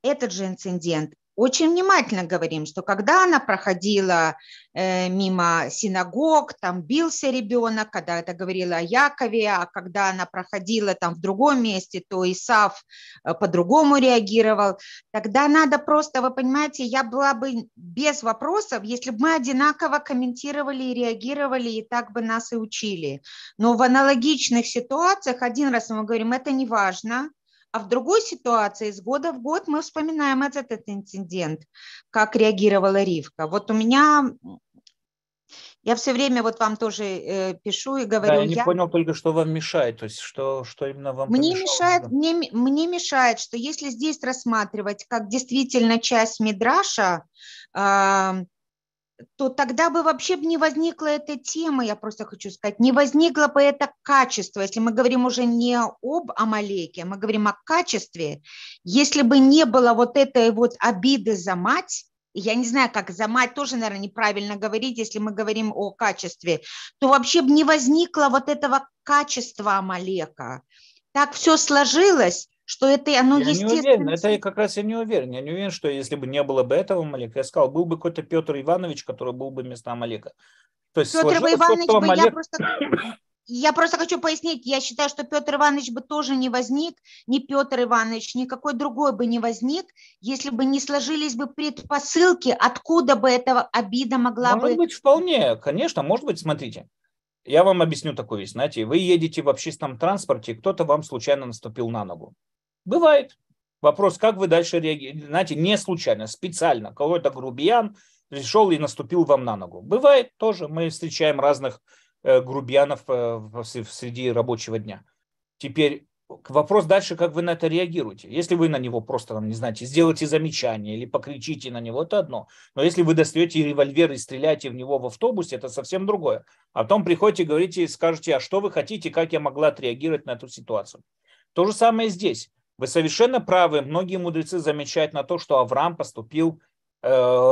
этот же инцидент очень внимательно говорим, что когда она проходила э, мимо синагог, там бился ребенок, когда это говорила о Якове, а когда она проходила там в другом месте, то Исав э, по-другому реагировал. Тогда надо просто, вы понимаете, я была бы без вопросов, если бы мы одинаково комментировали и реагировали, и так бы нас и учили. Но в аналогичных ситуациях один раз мы говорим, это не важно, а в другой ситуации с года в год мы вспоминаем этот, этот инцидент, как реагировала Ривка. Вот у меня я все время вот вам тоже э, пишу и говорю. Да, я не я... понял только, что вам мешает, то есть что, что именно вам мне мешает, мне, мне мешает, что если здесь рассматривать как действительно часть Мидраша, э, то тогда бы вообще не возникла эта тема, я просто хочу сказать, не возникло бы это качество, если мы говорим уже не об Амалеке, мы говорим о качестве, если бы не было вот этой вот обиды за мать, я не знаю, как за мать тоже, наверное, неправильно говорить, если мы говорим о качестве, то вообще бы не возникло вот этого качества Амалека. Так все сложилось, что это оно я естественно. Не уверен, это я как раз я не уверен. Я не уверен, что если бы не было бы этого Малека, я сказал, был бы какой-то Петр Иванович, который был бы вместо Малека. То есть Петр Иванович бы Малек... я просто... (coughs) Я просто хочу пояснить, я считаю, что Петр Иванович бы тоже не возник, ни Петр Иванович, никакой другой бы не возник, если бы не сложились бы предпосылки, откуда бы эта обида могла может бы... Может быть, вполне, конечно, может быть, смотрите. Я вам объясню такую вещь. Знаете, вы едете в общественном транспорте, кто-то вам случайно наступил на ногу. Бывает. Вопрос, как вы дальше реагируете? Знаете, не случайно, специально. Какой-то грубиян пришел и наступил вам на ногу. Бывает тоже. Мы встречаем разных э, грубиянов э, среди рабочего дня. Теперь вопрос дальше, как вы на это реагируете. Если вы на него просто, там, не знаете, сделаете замечание или покричите на него, это одно. Но если вы достаете револьвер и стреляете в него в автобусе, это совсем другое. А потом приходите, говорите, скажете, а что вы хотите, как я могла отреагировать на эту ситуацию. То же самое здесь. Вы совершенно правы. Многие мудрецы замечают на то, что Авраам поступил э,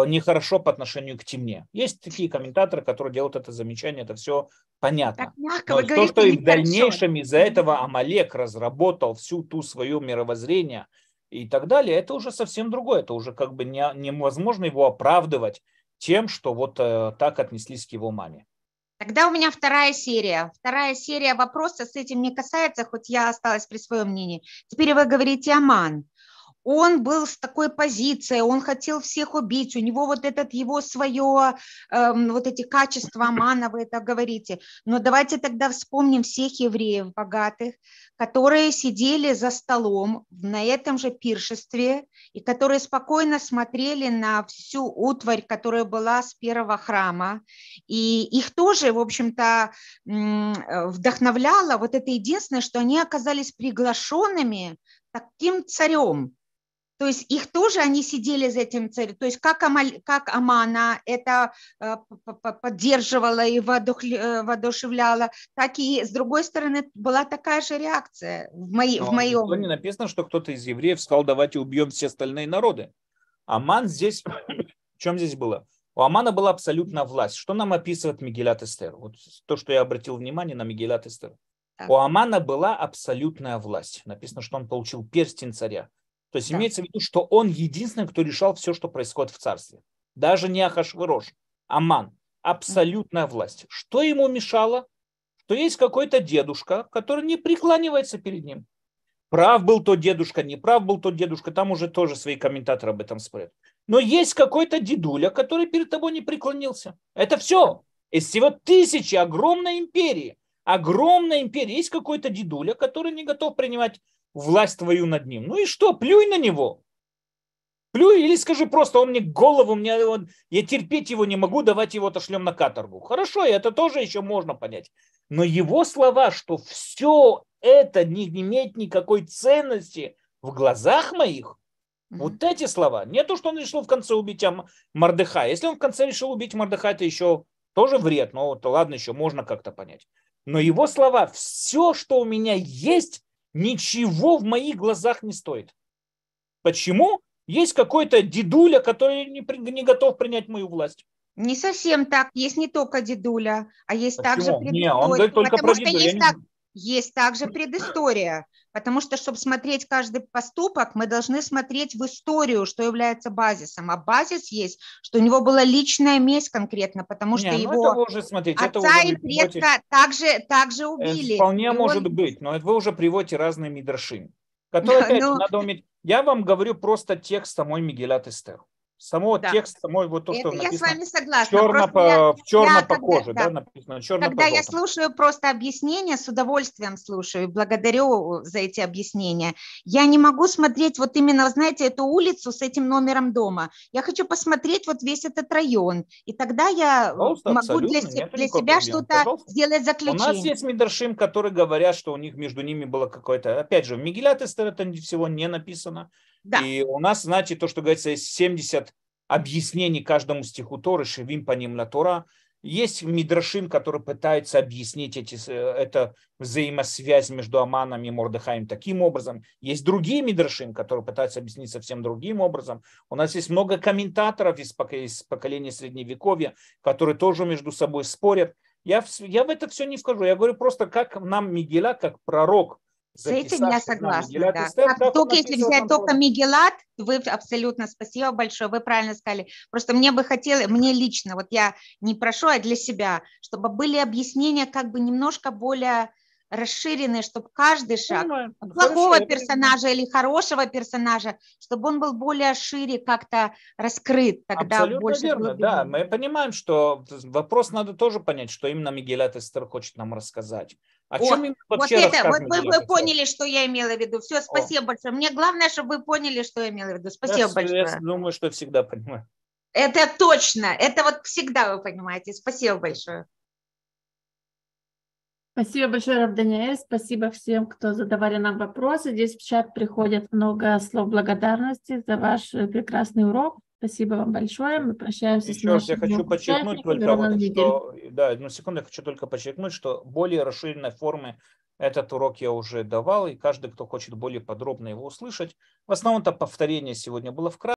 нехорошо по отношению к темне. Есть такие комментаторы, которые делают это замечание, это все понятно. мягко, Но то, что и в дальнейшем из-за этого Амалек разработал всю ту свое мировоззрение и так далее, это уже совсем другое. Это уже как бы не, невозможно его оправдывать тем, что вот э, так отнеслись к его маме. Тогда у меня вторая серия. Вторая серия вопроса с этим не касается, хоть я осталась при своем мнении. Теперь вы говорите Аман. Он был с такой позицией, он хотел всех убить, у него вот этот его свое, э, вот эти качества (laughs) Амана, вы это говорите. Но давайте тогда вспомним всех евреев богатых, которые сидели за столом на этом же пиршестве и которые спокойно смотрели на всю утварь, которая была с первого храма. И их тоже, в общем-то, вдохновляло вот это единственное, что они оказались приглашенными таким царем. То есть их тоже, они сидели за этим целью. То есть как, Амаль, как Амана это э, поддерживала и э, воодушевляла, так и с другой стороны была такая же реакция в, моей, в моем... Не написано, что кто-то из евреев сказал, давайте убьем все остальные народы. Аман здесь, в чем здесь было? У Амана была абсолютная власть. Что нам описывает Мигелят Эстер? Вот то, что я обратил внимание на Мигелят Эстер. У Амана была абсолютная власть. Написано, что он получил перстень царя. То есть да. имеется в виду, что он единственный, кто решал все, что происходит в царстве. Даже не Ахашвирош, Аман. Абсолютная власть. Что ему мешало? Что есть какой-то дедушка, который не преклонивается перед ним. Прав был тот дедушка, не прав был тот дедушка, там уже тоже свои комментаторы об этом спорят. Но есть какой-то дедуля, который перед тобой не преклонился. Это все. Из всего тысячи огромной империи, огромная империя, есть какой-то дедуля, который не готов принимать власть твою над ним. Ну и что, плюй на него. Плюй или скажи просто, он мне голову, мне, он, я терпеть его не могу, давайте его отошлем на каторгу. Хорошо, это тоже еще можно понять. Но его слова, что все это не имеет никакой ценности в глазах моих, mm-hmm. вот эти слова, не то, что он решил в конце убить Мордыха. Если он в конце решил убить Мордыха, это еще тоже вред, но вот, ладно, еще можно как-то понять. Но его слова, все, что у меня есть, ничего в моих глазах не стоит. Почему? Есть какой-то дедуля, который не, не готов принять мою власть. Не совсем так. Есть не только дедуля, а есть Почему? также. Не, он говорит только Потому про дедуля. Есть, так, есть также предыстория. Потому что, чтобы смотреть каждый поступок, мы должны смотреть в историю, что является базисом. А базис есть, что у него была личная месть конкретно, потому что Не, ну его уже, смотрите, отца это уже и предка также, также убили. Это вполне и может он... быть, но вы уже приводите разные мидраши, которые, (laughs) опять, ну... надо уметь... Я вам говорю просто текст самой Мигелят Эстер. Само да. текст, самой вот то, Это что написано. Я с вами согласна. Черно по, я, в черно я, по когда, коже, да, да написано черно Когда я слушаю просто объяснения, с удовольствием слушаю, благодарю за эти объяснения. Я не могу смотреть вот именно, знаете, эту улицу с этим номером дома. Я хочу посмотреть вот весь этот район, и тогда я Пожалуйста, могу для, для себя что-то сделать заключение. У нас есть Мидрашим, которые говорят, что у них между ними было какое-то, опять же, в Мигелят это всего не написано. Да. И у нас, знаете, то, что говорится, есть 70 объяснений каждому стиху Торы, Шевим по ним на Тора. Есть Мидрашим, который пытается объяснить эти, э, это взаимосвязь между Аманом и Мордыхаем таким образом. Есть другие Мидрашим, которые пытаются объяснить совсем другим образом. У нас есть много комментаторов из поколения Средневековья, которые тоже между собой спорят. Я, я в это все не вхожу. Я говорю просто, как нам Мигеля, как пророк, с этим я согласна, да. Эстер, как только если взять только Мигелат, вы абсолютно, спасибо большое, вы правильно сказали. Просто мне бы хотелось, мне лично, вот я не прошу, а для себя, чтобы были объяснения как бы немножко более расширенные, чтобы каждый шаг Понимаю. плохого Хорошо, персонажа или хорошего персонажа, чтобы он был более шире как-то раскрыт, тогда Абсолютно больше верно, глубины. да. Мы понимаем, что вопрос надо тоже понять, что именно Мигелят Эстер хочет нам рассказать. О, чем именно вообще вот это, вот вы, вы поняли, что я имела в виду. Все, спасибо О. большое. Мне главное, чтобы вы поняли, что я имела в виду. Спасибо я, большое. Я думаю, что всегда понимаю. Это точно. Это вот всегда вы понимаете. Спасибо большое. Спасибо большое, Равданяэль. Спасибо всем, кто задавали нам вопросы. Здесь в чат приходит много слов благодарности за ваш прекрасный урок. Спасибо вам большое. Мы прощаемся Еще раз я хочу подчеркнуть только, вот, что, да, одну секунду, я хочу только подчеркнуть, что более расширенной формы этот урок я уже давал, и каждый, кто хочет более подробно его услышать, в основном-то повторение сегодня было вкратце.